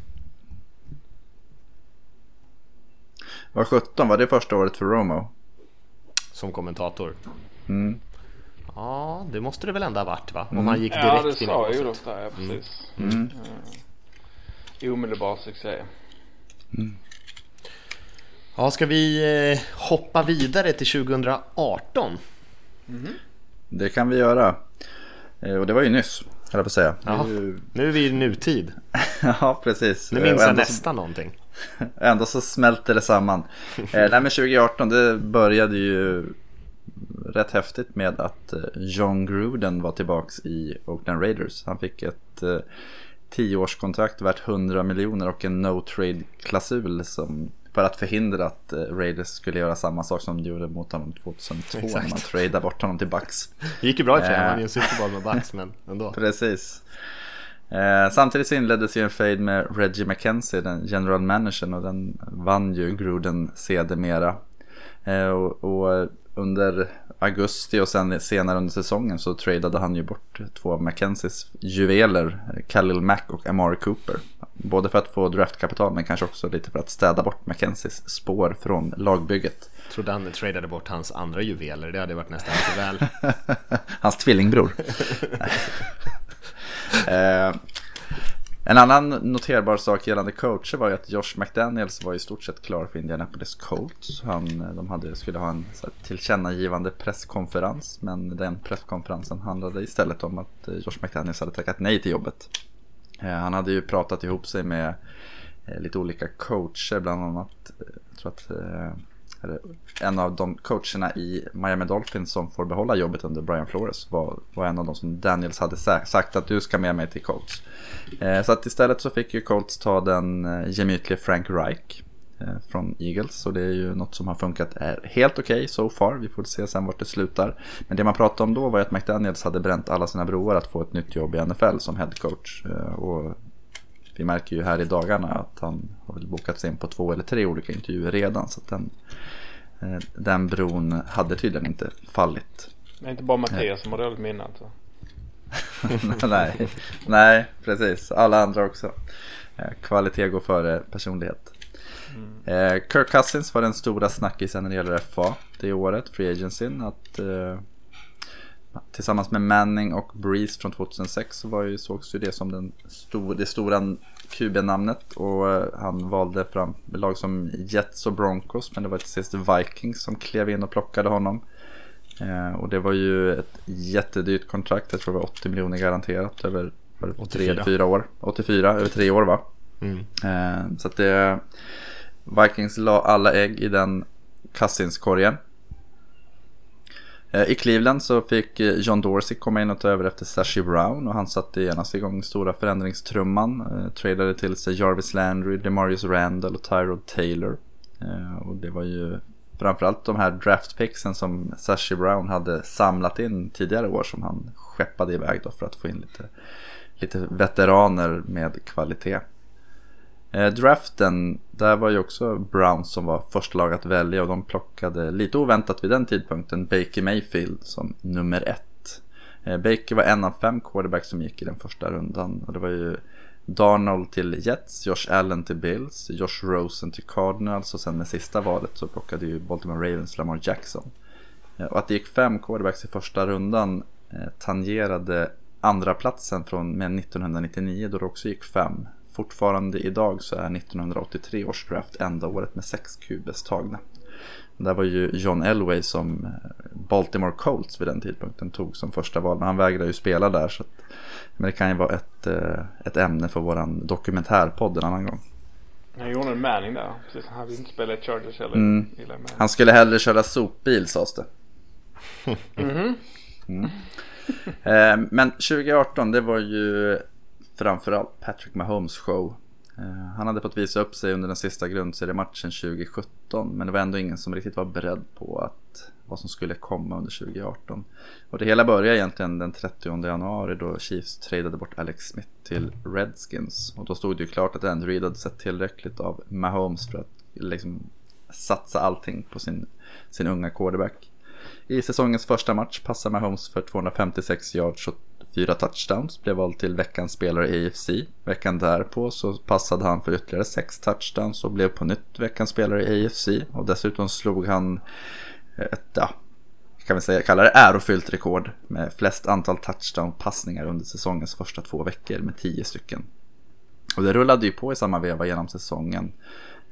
Var 17, var det första året för Romo? Som kommentator? Mm. Ja, det måste det väl ändå ha varit va? Om mm. han gick direkt ja, det in i sa Olof där, ja precis. Mm. Mm. Uh, omedelbar succé. Mm. Ja, ska vi eh, hoppa vidare till 2018? Mm. Det kan vi göra. Eh, och det var ju nyss, höll jag på att säga. Ja, nu... är vi i nutid. ja, precis. Nu minns jag nästan så... någonting. Ändå så smälter det samman. eh, nej men 2018 det började ju rätt häftigt med att eh, John Gruden var tillbaks i Oakland Raiders. Han fick ett tioårskontrakt värt 100 miljoner och en no trade klausul som för att förhindra att eh, Raiders skulle göra samma sak som de gjorde mot honom 2002 Exakt. när man tradade bort honom till Bucks. Det gick ju bra i och för sig, han vann ju en Super Bowl med Bucks men ändå. Precis. Eh, samtidigt så inleddes ju en fade med Reggie McKenzie, den general managern och den vann ju Gruden sedermera. Eh, och, och under augusti och sen senare under säsongen så tradade han ju bort två av Mackenzies juveler, Khalil Mack och Amari Cooper. Både för att få draftkapital men kanske också lite för att städa bort Mackenzies spår från lagbygget. Trodde han tradade bort hans andra juveler, det hade varit nästan lite väl. hans tvillingbror. eh, en annan noterbar sak gällande coacher var ju att Josh McDaniels var i stort sett klar för Indianapolis Colts. Han, de hade, skulle ha en så här, tillkännagivande presskonferens men den presskonferensen handlade istället om att eh, Josh McDaniels hade tackat nej till jobbet. Eh, han hade ju pratat ihop sig med eh, lite olika coacher, bland annat, eh, jag tror att en av de coacherna i Miami Dolphins som får behålla jobbet under Brian Flores var, var en av de som Daniels hade sagt att du ska med mig till Colts. Så att istället så fick ju Colts ta den gemytlige Frank Reich från Eagles. Och det är ju något som har funkat är helt okej okay so far. Vi får se sen vart det slutar. Men det man pratade om då var att McDaniels hade bränt alla sina broar att få ett nytt jobb i NFL som head coach. Och vi märker ju här i dagarna att han har bokat sig in på två eller tre olika intervjuer redan. Så den, den bron hade tydligen inte fallit. Det är inte bara Mattias som har dåligt minne alltså. nej, nej, precis. Alla andra också. Eh, kvalitet går före personlighet. Mm. Kirk Cousins var den stora snackisen när det gäller FA det året, Free Agencyn. Att, eh, tillsammans med Manning och Breeze från 2006 så var ju, sågs ju det som den stor, det stora QB-namnet. Och eh, han valde fram lag som Jets och Broncos. Men det var till sist Vikings som klev in och plockade honom. Eh, och det var ju ett jättedyrt kontrakt. Jag tror det var 80 miljoner garanterat över 3-4 år. 84 över tre år va? Mm. Eh, så att det... Vikings la alla ägg i den Cousins-korgen. Eh, I Cleveland så fick eh, John Dorsey komma in och ta över efter Sashi Brown och han satte genast igång stora förändringstrumman. Eh, tradade till sig Jarvis Landry, Demarius Randall och Tyrod Taylor. Eh, och det var ju framförallt de här draftpicksen som Sashi Brown hade samlat in tidigare år som han skeppade iväg då för att få in lite, lite veteraner med kvalitet. Eh, draften, där var ju också Browns som var första lag att välja och de plockade lite oväntat vid den tidpunkten Baker Mayfield som nummer ett. Eh, Baker var en av fem quarterbacks som gick i den första rundan och det var ju Darnold till Jets, Josh Allen till Bills, Josh Rosen till Cardinals och sen med sista valet så plockade ju Baltimore Ravens Lamar Jackson. Eh, och att det gick fem quarterbacks i första rundan eh, tangerade andra platsen från med 1999 då det också gick fem. Fortfarande idag så är 1983 års draft enda året med sex QBs tagna. Där var ju John Elway som eh, Baltimore Colts vid den tidpunkten tog som första val. Men han vägrade ju spela där. Så att, men det kan ju vara ett, eh, ett ämne för våran dokumentärpodd en annan gång. Han gjorde en Manning där. Precis, han vill inte spela i Chargers heller. Mm. Han skulle hellre köra sopbil sades det. mm mm. Eh, men 2018 det var ju framförallt Patrick Mahomes show. Eh, han hade fått visa upp sig under den sista grundseriematchen 2017 men det var ändå ingen som riktigt var beredd på att vad som skulle komma under 2018. Och det hela började egentligen den 30 januari då Chiefs tradade bort Alex Smith till Redskins. Och då stod det ju klart att Andrew Reid hade sett tillräckligt av Mahomes för att liksom satsa allting på sin, sin unga quarterback. I säsongens första match passade Mahomes för 256 yards och fyra touchdowns, blev vald till veckans spelare i AFC. Veckan därpå så passade han för ytterligare sex touchdowns och blev på nytt veckans spelare i AFC. Och dessutom slog han ett, ja, kan vi säga, kalla det ärofyllt rekord med flest antal touchdown-passningar under säsongens första två veckor med tio stycken. Och det rullade ju på i samma veva genom säsongen.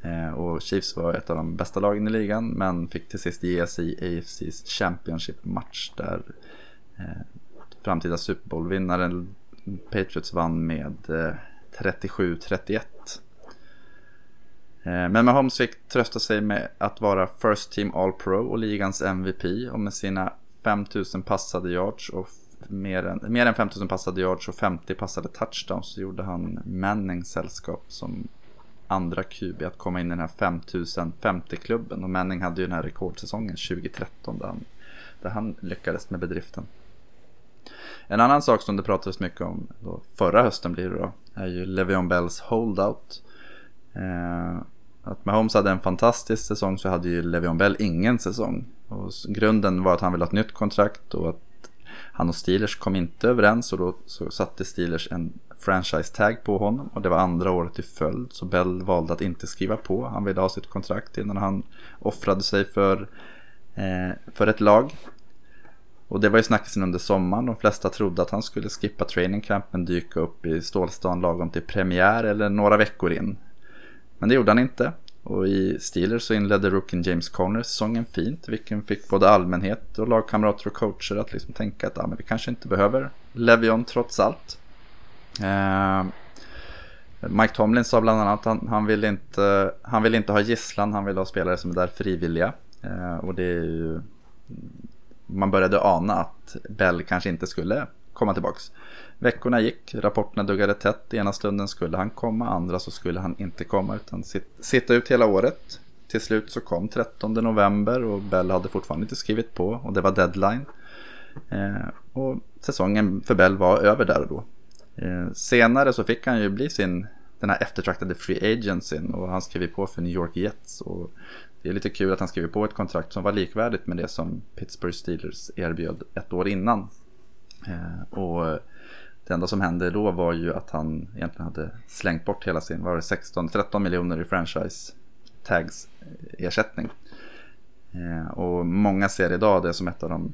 Eh, och Chiefs var ett av de bästa lagen i ligan men fick till sist ge sig i AFCs Championship-match där eh, framtida Super Bowl-vinnaren Patriots vann med eh, 37-31. Eh, men Mahomes fick trösta sig med att vara First Team All Pro och ligans MVP och med sina 5000 passade yards och mer än, mer än 5000 passade yards och 50 passade touchdowns så gjorde han Manning sällskap som andra QB att komma in i den här 5050-klubben och Manning hade ju den här rekordsäsongen 2013 där han, där han lyckades med bedriften. En annan sak som det pratades mycket om då, förra hösten blir det då, är ju Levion Bells holdout. Eh, att Mahomes hade en fantastisk säsong så hade ju Levion Bell ingen säsong. Och grunden var att han ville ha ett nytt kontrakt och att han och Steelers kom inte överens och då så satte Steelers en franchise tag på honom och det var andra året i följd så Bell valde att inte skriva på. Han ville ha sitt kontrakt innan han offrade sig för, eh, för ett lag. Och det var ju snackisen under sommaren. De flesta trodde att han skulle skippa training camp men dyka upp i Stålstan lagom till premiär eller några veckor in. Men det gjorde han inte. Och i Steelers så inledde rookien James Conner säsongen fint. Vilken fick både allmänhet och lagkamrater och coacher att liksom tänka att ah, men vi kanske inte behöver Levion trots allt. Eh, Mike Tomlin sa bland annat att han, han, vill inte, han vill inte ha gisslan, han vill ha spelare som är där frivilliga. Eh, och det är ju... Man började ana att Bell kanske inte skulle komma tillbaks. Veckorna gick, rapporterna duggade tätt. Ena stunden skulle han komma, andra så skulle han inte komma utan sitta ut hela året. Till slut så kom 13 november och Bell hade fortfarande inte skrivit på och det var deadline. Eh, och säsongen för Bell var över där och då. Eh, senare så fick han ju bli sin, den här eftertraktade free agencyn och han skrev på för New York Jets. Och det är lite kul att han skrev på ett kontrakt som var likvärdigt med det som Pittsburgh Steelers erbjöd ett år innan. Eh, och det enda som hände då var ju att han egentligen hade slängt bort hela sin, var det 16, 13 miljoner i franchise tags-ersättning. Eh, eh, och många ser idag det som ett av de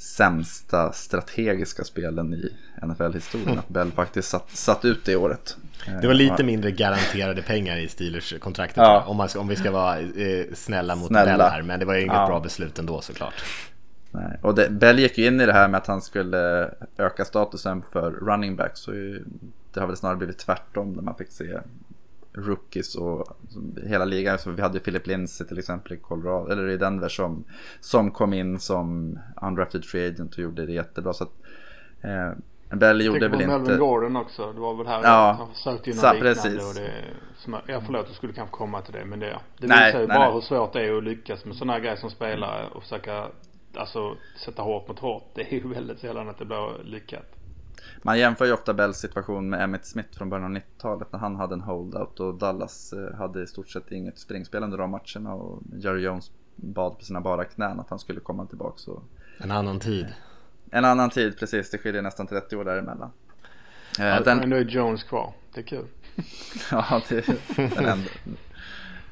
sämsta strategiska spelen i NFL-historien. Att Bell faktiskt satt, satt ut det året. Det var lite mindre garanterade pengar i Steelers-kontraktet ja. om, man, om vi ska vara eh, snälla mot snälla. Bell här. Men det var ju inget ja. bra beslut ändå såklart. Nej. Och det, Bell gick ju in i det här med att han skulle öka statusen för running back. Så det har väl snarare blivit tvärtom när man fick se rookies och hela ligan. Så vi hade Philip Lindsey till exempel i Colorado, eller i Denver som, som kom in som undrafted free agent och gjorde det jättebra. Så att, eh, Bell gjorde väl inte... Melvin Gordon också. Det var väl här ja, han försökte ju något liknande. Precis. Och det, som, ja förlåt, jag skulle kanske komma till det. Men det, det nej, visar ju nej, bara nej. hur svårt det är att lyckas med sådana här grejer som spelare och försöka alltså, sätta hårt mot hårt. Det är ju väldigt sällan att det blir lyckat. Man jämför ju ofta Bells situation med Emmett Smith från början av 90-talet när han hade en holdout och Dallas eh, hade i stort sett inget springspel under de matcherna och Jerry Jones bad på sina bara knän att han skulle komma tillbaks. Och... En annan tid. En annan tid, precis. Det skiljer nästan 30 år däremellan. Eh, ja, den... Men nu är Jones kvar. Det är kul. ja, det är den enda.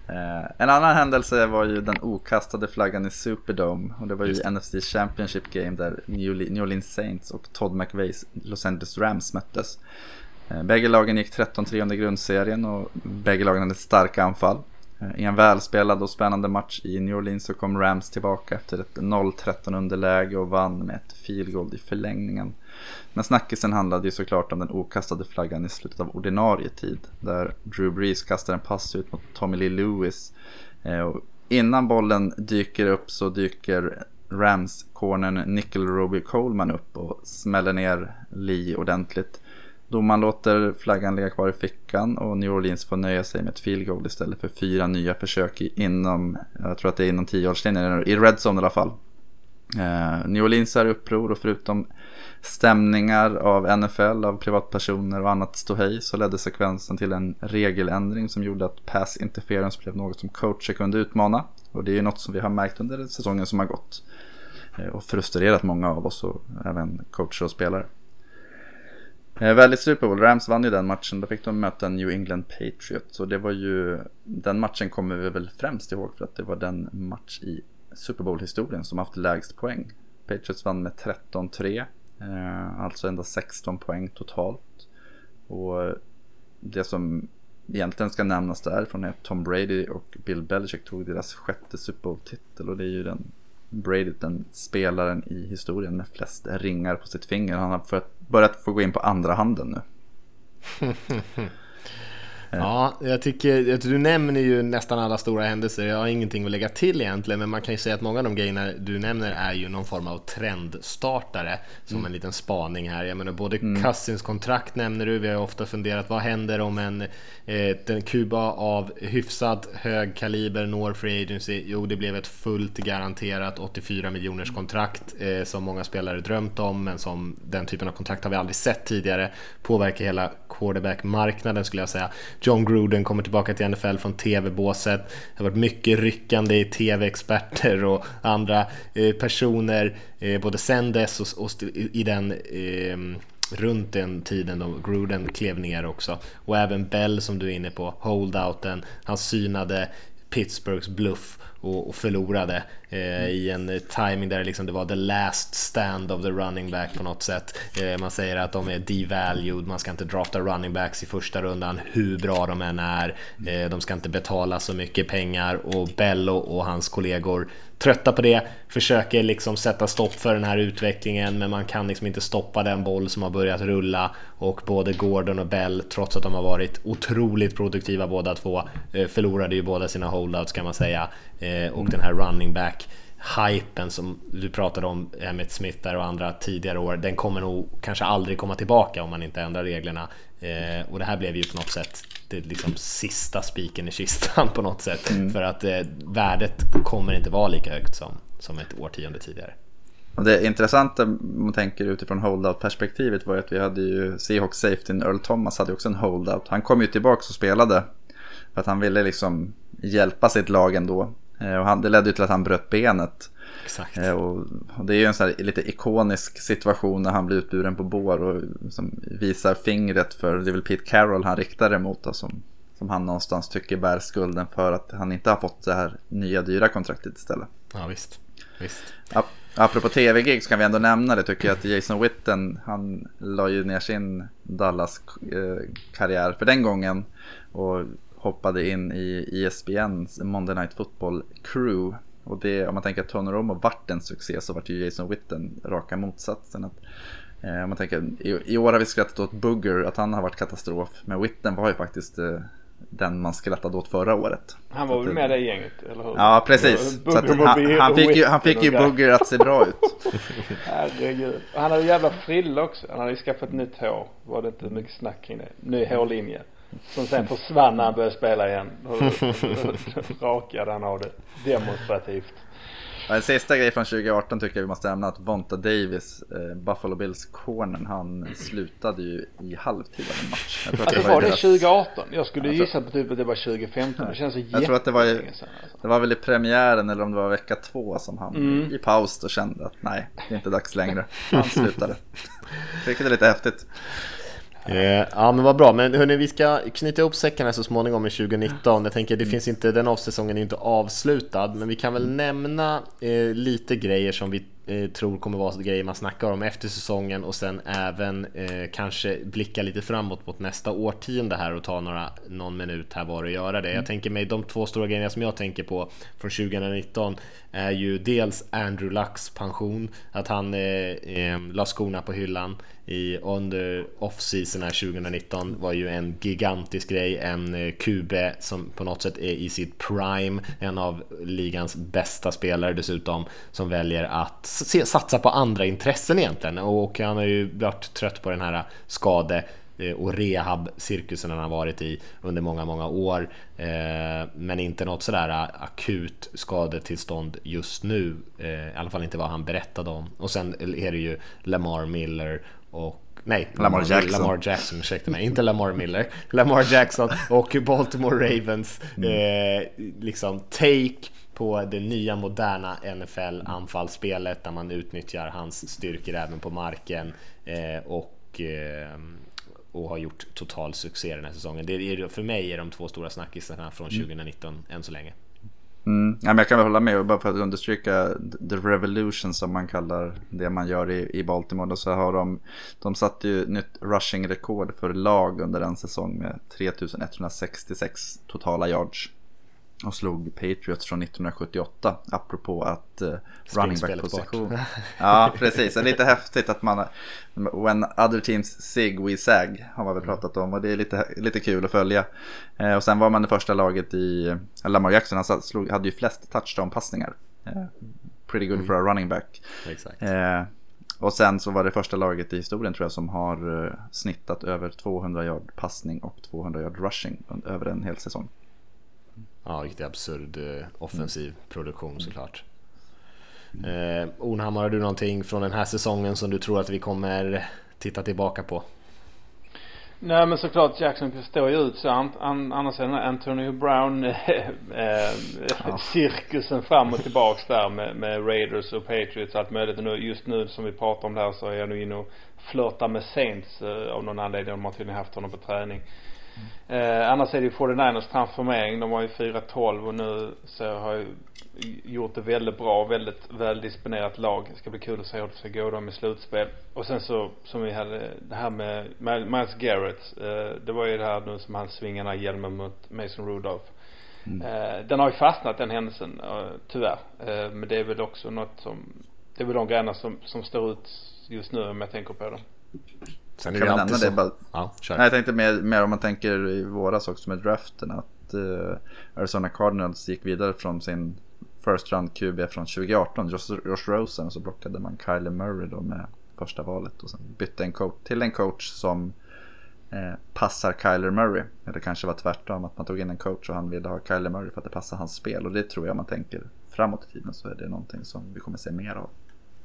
Eh, en annan händelse var ju den okastade flaggan i Superdome och det var ju det. NFC Championship Game där New Orleans Saints och Todd McVeys Los Angeles Rams möttes. Eh, bägge lagen gick 13-3 under grundserien och bägge lagen hade starka anfall. Eh, I en välspelad och spännande match i New Orleans så kom Rams tillbaka efter ett 0-13 underläge och vann med ett field goal i förlängningen. Men snackisen handlade ju såklart om den okastade flaggan i slutet av ordinarie tid. Där Drew Brees kastar en pass ut mot Tommy Lee Lewis. Eh, och innan bollen dyker upp så dyker Rams-cornern Nickel Roby Coleman upp och smäller ner Lee ordentligt. Domaren låter flaggan ligga kvar i fickan och New Orleans får nöja sig med ett field goal istället för fyra nya försök inom, jag tror att det är inom tioårslinjen, i red zone i alla fall. Eh, New Orleans är uppror och förutom stämningar av NFL, av privatpersoner och annat ståhej så ledde sekvensen till en regeländring som gjorde att pass interference blev något som coacher kunde utmana. Och det är ju något som vi har märkt under säsongen som har gått. Eh, och frustrerat många av oss och även coacher och spelare. Eh, väldigt Super Bowl, Rams vann ju den matchen, då fick de möta New England Patriots. Och det var ju, den matchen kommer vi väl främst ihåg för att det var den match i Super Bowl-historien som haft lägst poäng. Patriots vann med 13-3. Eh, alltså endast 16 poäng totalt. Och det som egentligen ska nämnas därifrån är att Tom Brady och Bill Belichick tog deras sjätte Super Bowl-titel. Och det är ju den Brady, den spelaren i historien med flest ringar på sitt finger. Han har börjat få gå in på andra handen nu. Ja, jag tycker, du nämner ju nästan alla stora händelser. Jag har ingenting att lägga till egentligen, men man kan ju säga att många av de grejerna du nämner är ju någon form av trendstartare, som mm. en liten spaning här. Jag menar, både mm. Cousins kontrakt nämner du, vi har ofta funderat, vad händer om en, eh, Kuba av hyfsat hög kaliber når Free Agency? Jo, det blev ett fullt garanterat 84 miljoners kontrakt eh, som många spelare drömt om, men som den typen av kontrakt har vi aldrig sett tidigare. Påverkar hela quarterback-marknaden skulle jag säga. John Gruden kommer tillbaka till NFL från TV-båset. Det har varit mycket ryckande i TV-experter och andra eh, personer eh, både sen dess och, och i den eh, runt den tiden då Gruden klev ner också. Och även Bell som du är inne på, holdouten, han synade Pittsburghs bluff och, och förlorade eh, i en timing där liksom det var the last stand of the running back på något sätt. Eh, man säger att de är devalued, man ska inte drafta running backs i första rundan hur bra de än är. Eh, de ska inte betala så mycket pengar och Bello och hans kollegor trötta på det, försöker liksom sätta stopp för den här utvecklingen men man kan liksom inte stoppa den boll som har börjat rulla och både Gordon och Bell, trots att de har varit otroligt produktiva båda två, eh, förlorade ju båda sina holdouts kan man säga eh, och den här running back hypen som du pratade om, Emmett Smith där och andra tidigare år, den kommer nog kanske aldrig komma tillbaka om man inte ändrar reglerna. Eh, och det här blev ju på något sätt det liksom sista spiken i kistan på något sätt. Mm. För att eh, värdet kommer inte vara lika högt som, som ett årtionde tidigare. Och det intressanta man tänker utifrån holdout-perspektivet var ju att vi hade ju Seahawks safetyn Earl Thomas hade också en holdout. Han kom ju tillbaka och spelade för att han ville liksom hjälpa sitt lag ändå. Eh, och han, det ledde ju till att han bröt benet. Exakt. Eh, och, och, det är ju en sån här lite ikonisk situation när han blir utburen på bår och visar fingret för, det är väl Pete Carroll han riktar det mot. Då, som, som han någonstans tycker bär skulden för att han inte har fått det här nya dyra kontraktet istället. Ja visst. visst. Apropå tv-gig så kan vi ändå nämna det tycker jag att Jason Witten han la ju ner sin Dallas-karriär för den gången och hoppade in i ESPNs Monday Night Football Crew. Och det, om man tänker att Tony Romo vart en succé så vart ju Jason Witten raka motsatsen. Att, eh, om man tänker, i, i, år har vi skrattat åt Booger, att han har varit katastrof. Men Witten var ju faktiskt eh, den man skrattade åt förra året. Han var väl med i det gänget, eller hur? Ja, precis. Så han, han, fick ju, han fick ju Booger att se bra ut. Herregud. Han hade jävla frilla också. Han hade ju skaffat nytt hår. Var det inte mycket snack kring det? Ny hårlinje. Som sen försvann när han började spela igen. rakade han av det demonstrativt. En sista grej från 2018 tycker jag vi måste nämna att Vonta Davis, eh, Buffalo Bills cornern, han slutade ju i halvtid av en match. Jag tror att det var, det 2018? Jag skulle jag gissa på typ att det var 2015. Det känns så Jag tror att det var, i, sedan, alltså. det var väl i premiären eller om det var vecka två som han mm. i paus då kände att nej, det är inte dags längre. Han slutade. Vilket är lite häftigt. Eh, ja men vad bra, men hörni vi ska knyta ihop säckarna så småningom i 2019 Jag tänker det mm. finns inte, den avsäsongen är inte avslutad Men vi kan väl nämna eh, lite grejer som vi eh, tror kommer vara grejer man snackar om efter säsongen och sen även eh, kanske blicka lite framåt mot nästa årtionde här och ta några, någon minut här var och göra det. Jag mm. tänker mig de två stora grejerna som jag tänker på från 2019 är ju dels Andrew Lucks pension, att han eh, eh, la skorna på hyllan i under off-season 2019 var ju en gigantisk grej, en eh, QB som på något sätt är i sitt prime, en av ligans bästa spelare dessutom, som väljer att satsa på andra intressen egentligen och han har ju varit trött på den här eh, skade eh, och rehab-cirkusen han har varit i under många, många år. Men inte något sådär akut skadetillstånd just nu. I alla fall inte vad han berättade om. Och sen är det ju Lamar Miller och Nej, Lamar Jackson. Lamar Jackson, ursäkta mig. Inte Lamar Miller. Lamar Jackson och Baltimore Ravens mm. eh, liksom take på det nya moderna NFL-anfallsspelet där man utnyttjar hans styrkor även på marken eh, och, eh, och har gjort total succé den här säsongen. Det är, för mig är de två stora snackisarna från 2019 mm. än så länge. Mm. Ja, men jag kan väl hålla med, bara för att understryka the revolution som man kallar det man gör i, i Baltimore. så har de, de satte ju nytt rushing-rekord för lag under en säsong med 3166 totala yards och slog Patriots från 1978 apropå att uh, running back position. ja, precis. Det är lite häftigt att man when other teams sig we sag har man väl mm. pratat om och det är lite, lite kul att följa. Eh, och sen var man det första laget i Lamar Jackson, han slog, hade ju flest touchdown-passningar. Eh, pretty good mm. for a running back. Exakt. Eh, och sen så var det första laget i historien tror jag som har uh, snittat över 200 yard passning och 200 yard rushing över en hel säsong. Ja, riktigt absurd eh, offensiv produktion såklart. Eh, Ornhammar, har du någonting från den här säsongen som du tror att vi kommer titta tillbaka på? Nej men såklart Jackson står ju ut så an, an, annars är den här Antonio Brown äh, äh, ja. cirkusen fram och tillbaks där med, med Raiders och Patriots allt möjligt. Nu, just nu som vi pratar om det här så är jag nu inne och flörtar med Saints äh, av någon anledning. De har tydligen haft honom på träning. Eh, annars är det ju 49ers transformering. De var ju 4-12 och nu så har ju gjort det väldigt bra. Väldigt väldisponerat lag. Det ska bli kul att se hur det ska gå dem i slutspel. Och sen så som vi hade det här med Miles Garrett. Eh, det var ju det här nu som han svingade hjälmen mot Mason Rudolph. Mm. Eh, den har ju fastnat den händelsen eh, tyvärr. Eh, men det är väl också något som det är väl de grejerna som, som står ut just nu om jag tänker på det. Sen kan det nämna det bara? Ja, kör. Nej, jag tänkte mer, mer om man tänker i våras också med draften. Att uh, Arizona Cardinals gick vidare från sin first round QB från 2018, Josh, Josh Rosen. Och så blockade man Kyler Murray då med första valet. Och sen bytte en coach till en coach som eh, passar Kyler Murray. Eller kanske var tvärtom, att man tog in en coach och han ville ha Kyler Murray för att det passar hans spel. Och det tror jag man tänker framåt i tiden så är det någonting som vi kommer se mer av.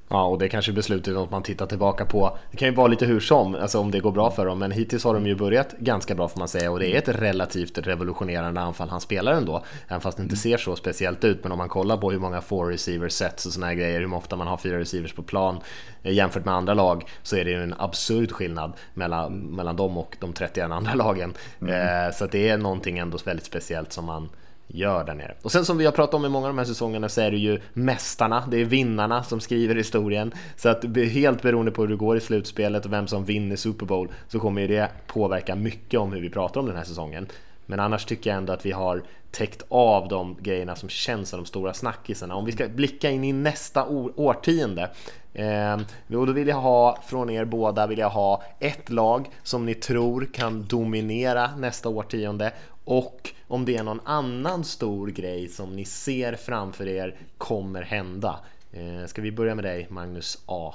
Ja, och det kanske beslutet att man tittar tillbaka på. Det kan ju vara lite hur som, alltså om det går bra för dem. Men hittills har de ju börjat ganska bra får man säga. Och det är ett relativt revolutionerande anfall han spelar ändå. Även fast det inte ser så speciellt ut. Men om man kollar på hur många four receiver sets och såna här grejer. Hur ofta man har fyra receivers på plan eh, jämfört med andra lag. Så är det ju en absurd skillnad mellan, mellan dem och de 31 andra lagen. Mm. Eh, så det är någonting ändå väldigt speciellt som man gör där nere. Och sen som vi har pratat om i många av de här säsongerna så är det ju mästarna, det är vinnarna som skriver historien. Så att helt beroende på hur det går i slutspelet och vem som vinner Super Bowl så kommer ju det påverka mycket om hur vi pratar om den här säsongen. Men annars tycker jag ändå att vi har täckt av de grejerna som känns som de stora snackisarna. Om vi ska blicka in i nästa årtionde eh, och då vill jag ha från er båda vill jag ha ett lag som ni tror kan dominera nästa årtionde och om det är någon annan stor grej som ni ser framför er kommer hända. Eh, ska vi börja med dig Magnus A?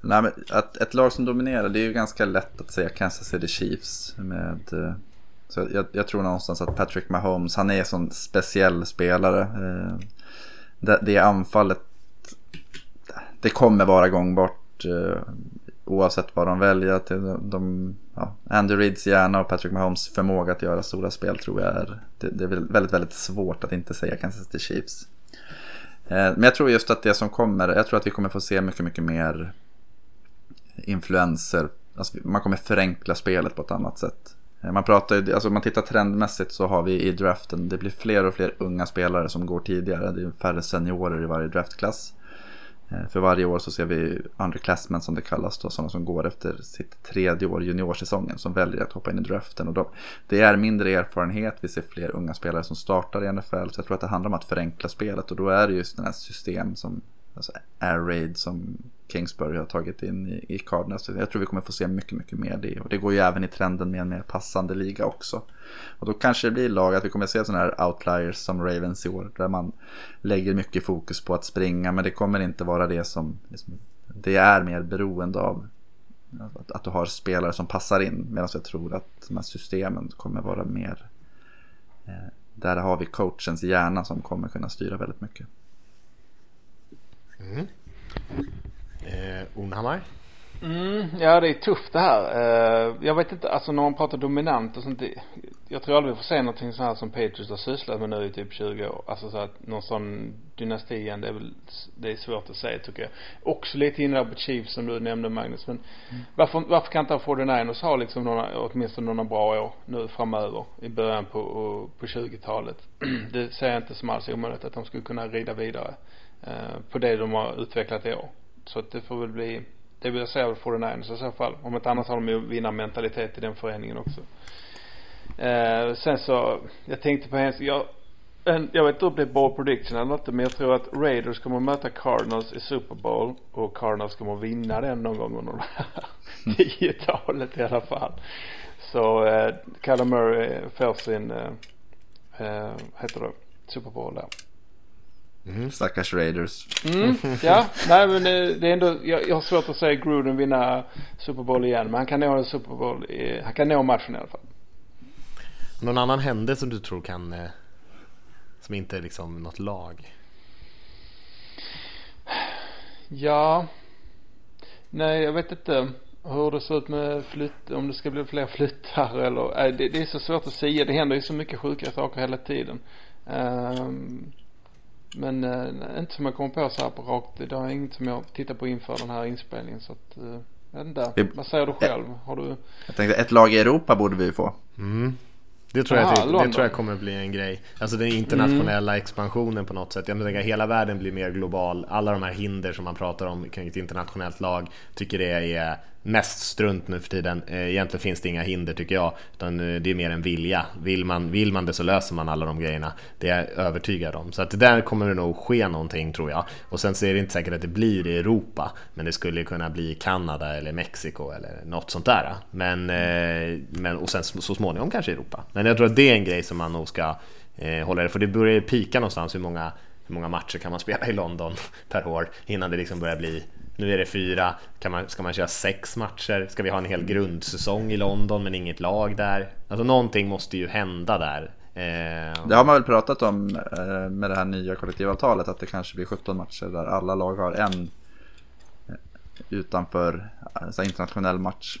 Nej, men att ett lag som dominerar det är ju ganska lätt att säga Kansas City Chiefs. Med, eh, så jag, jag tror någonstans att Patrick Mahomes, han är en sån speciell spelare. Eh, det, det anfallet, det kommer vara gångbart eh, oavsett vad de väljer. De, de, ja, Andy Reeds hjärna och Patrick Mahomes förmåga att göra stora spel tror jag är, det, det är väldigt, väldigt svårt att inte säga Kansas City Chiefs. Eh, men jag tror just att det som kommer, jag tror att vi kommer få se mycket, mycket mer influenser. Alltså, man kommer förenkla spelet på ett annat sätt. Eh, man pratar ju, alltså om man tittar trendmässigt så har vi i draften, det blir fler och fler unga spelare som går tidigare. Det är färre seniorer i varje draftklass. Eh, för varje år så ser vi underclassmen som det kallas då, sådana som går efter sitt tredje år juniorsäsongen som väljer att hoppa in i draften. Och då, det är mindre erfarenhet, vi ser fler unga spelare som startar i NFL. Så jag tror att det handlar om att förenkla spelet och då är det just den här system som alltså Air Raid som Kingsbury har tagit in i, i Cardinals. Jag tror vi kommer få se mycket, mycket mer det. Och det går ju även i trenden med en mer passande liga också. Och då kanske det blir lag att vi kommer se sådana här outliers som Ravens i år. Där man lägger mycket fokus på att springa. Men det kommer inte vara det som... Liksom, det är mer beroende av att, att du har spelare som passar in. Medan jag tror att de här systemen kommer vara mer... Eh, där har vi coachens hjärna som kommer kunna styra väldigt mycket. Mm. Eh, Onhammar? Mm, ja det är tufft det här. Eh, jag vet inte, alltså när man pratar dominant och sånt. Jag tror aldrig vi får se någonting så här som Patriots har sysslat med nu i typ 20 år. Alltså så att någon sån dynasti igen, det är väl, det är svårt att säga tycker jag. Också lite inne på Chiefs som du nämnde Magnus. Men mm. varför, varför kan inte 49ers ha liksom några, åtminstone några bra år nu framöver i början på, på 20-talet. det ser jag inte som alls omöjligt att de skulle kunna rida vidare eh, på det de har utvecklat i år. Så att det får väl bli, det vill jag säga för den i så fall. Om inte annars har de ju vinnarmentalitet i den föreningen också. Eh, sen så, jag tänkte på en, jag, en, jag vet inte om det är ball prediction eller något men jag tror att Raiders kommer att möta Cardinals i Super Bowl och Cardinals kommer att vinna den någon gång under det här 10-talet i alla fall. Så eh, Kyler Murray får sin, eh, eh, heter det, Super Bowl där. Mm. Stackars Raiders. Mm, ja, nej men det, är ändå, jag, jag har svårt att säga Gruden vinna Super Bowl igen. Men han kan nå en Super Bowl, han kan nå matchen i alla fall. Någon annan händelse som du tror kan, eh, som inte är liksom något lag? Ja, nej jag vet inte. hur det ser ut med flytt, om det ska bli fler flyttar eller, äh, det, det är så svårt att säga. Det händer ju så mycket sjuka saker hela tiden. Um, men uh, inte som jag kommer på så här på rakt. Det är inget som jag tittar på inför den här inspelningen så att, uh, jag vet inte. Vad säger du själv? Har du? Jag tänkte ett lag i Europa borde vi få. Mm. Det tror, Aha, jag, det, det tror jag kommer bli en grej. Alltså den internationella mm. expansionen på något sätt. Jag tänker hela världen blir mer global. Alla de här hinder som man pratar om kring ett internationellt lag tycker det är mest strunt nu för tiden. Eh, egentligen finns det inga hinder tycker jag, utan eh, det är mer en vilja. Vill man, vill man det så löser man alla de grejerna. Det är jag övertygad om. Så att där kommer det nog ske någonting tror jag. Och sen så är det inte säkert att det blir i Europa, men det skulle kunna bli Kanada eller Mexiko eller något sånt där. Men, eh, men och sen så småningom kanske Europa. Men jag tror att det är en grej som man nog ska hålla det, för det börjar pika någonstans hur många hur många matcher kan man spela i London per år innan det liksom börjar bli nu är det fyra, kan man, ska man köra sex matcher? Ska vi ha en hel grundsäsong i London men inget lag där? Alltså någonting måste ju hända där. Eh... Det har man väl pratat om eh, med det här nya kollektivavtalet att det kanske blir 17 matcher där alla lag har en eh, utanför alltså internationell match.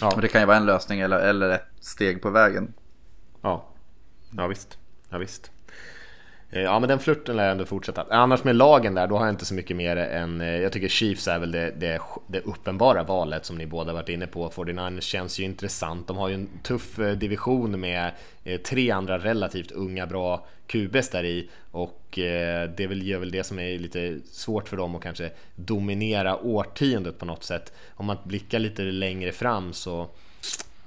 Ja. Och det kan ju vara en lösning eller, eller ett steg på vägen. Ja, ja visst. Ja, visst. Eh, ja men den flirten lär jag ändå fortsätta. Annars med lagen där, då har jag inte så mycket mer än, eh, jag tycker Chiefs är väl det, det, det uppenbara valet som ni båda varit inne på. 49ers känns ju intressant, de har ju en tuff eh, division med tre andra relativt unga bra QBs där i och det väl, gör väl det som är lite svårt för dem att kanske dominera årtiondet på något sätt. Om man blickar lite längre fram så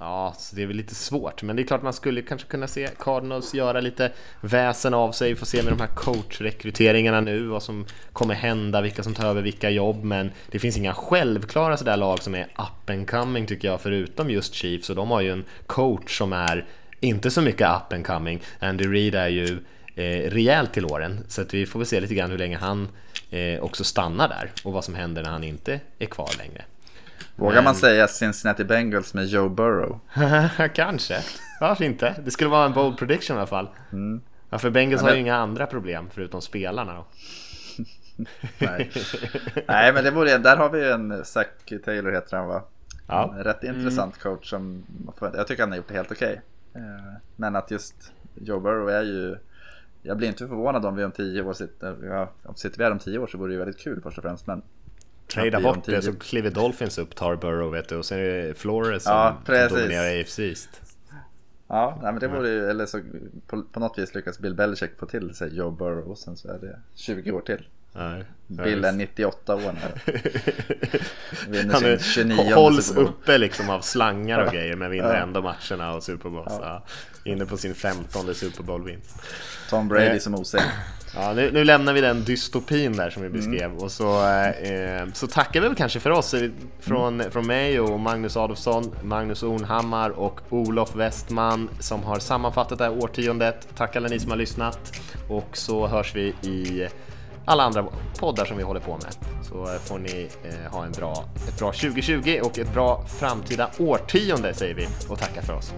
Ja, så det är väl lite svårt, men det är klart man skulle kanske kunna se Cardinals göra lite väsen av sig. Vi får se med de här coachrekryteringarna nu, vad som kommer hända, vilka som tar över vilka jobb. Men det finns inga självklara sådär lag som är up and coming tycker jag, förutom just Chiefs. Och de har ju en coach som är inte så mycket up and coming. Andy Reid är ju eh, rejält till åren, så att vi får väl se lite grann hur länge han eh, också stannar där och vad som händer när han inte är kvar längre. Vågar Men... man säga Cincinnati Bengals med Joe Burrow? Kanske. Varför inte? Det skulle vara en bold prediction i alla fall. Mm. Ja, för Bengals men har ju inga andra problem förutom spelarna då. Nej. Nej, men det vore, där har vi en Zack Taylor heter han va? Ja. En rätt intressant mm. coach som jag tycker han har gjort det helt okej. Okay. Eh, men att just Joe Burrow är ju jag blir inte förvånad om vi om tio år sitter, ja, om sitter vi här om tio år så vore det ju väldigt kul först och främst. Men Trada bort det så kliver Dolphins upp, tar Burrow vet du och sen är det Flores som, ja, dominerar AFC East. Ja, nej, men det vore ju, eller så på, på något vis lyckas Bill Belichick få till sig Joe Burrow och sen så är det 20 år till. Nej, Bill är 98 år nu. Han är, 29 hålls uppe liksom av slangar och grejer men vinner ändå matcherna och Super Bowl. Ja. Inne på sin 15 Super Bowl-vinst. Tom Brady eh. som OC. Ja, nu, nu, lämnar vi den dystopin där som vi beskrev mm. och så, eh, så tackar vi väl kanske för oss eh, från, mm. från mig och Magnus Adolfsson, Magnus Ornhammar och Olof Westman som har sammanfattat det här årtiondet. Tack alla ni som har lyssnat och så hörs vi i alla andra poddar som vi håller på med. Så eh, får ni eh, ha en bra, ett bra 2020 och ett bra framtida årtionde säger vi och tackar för oss.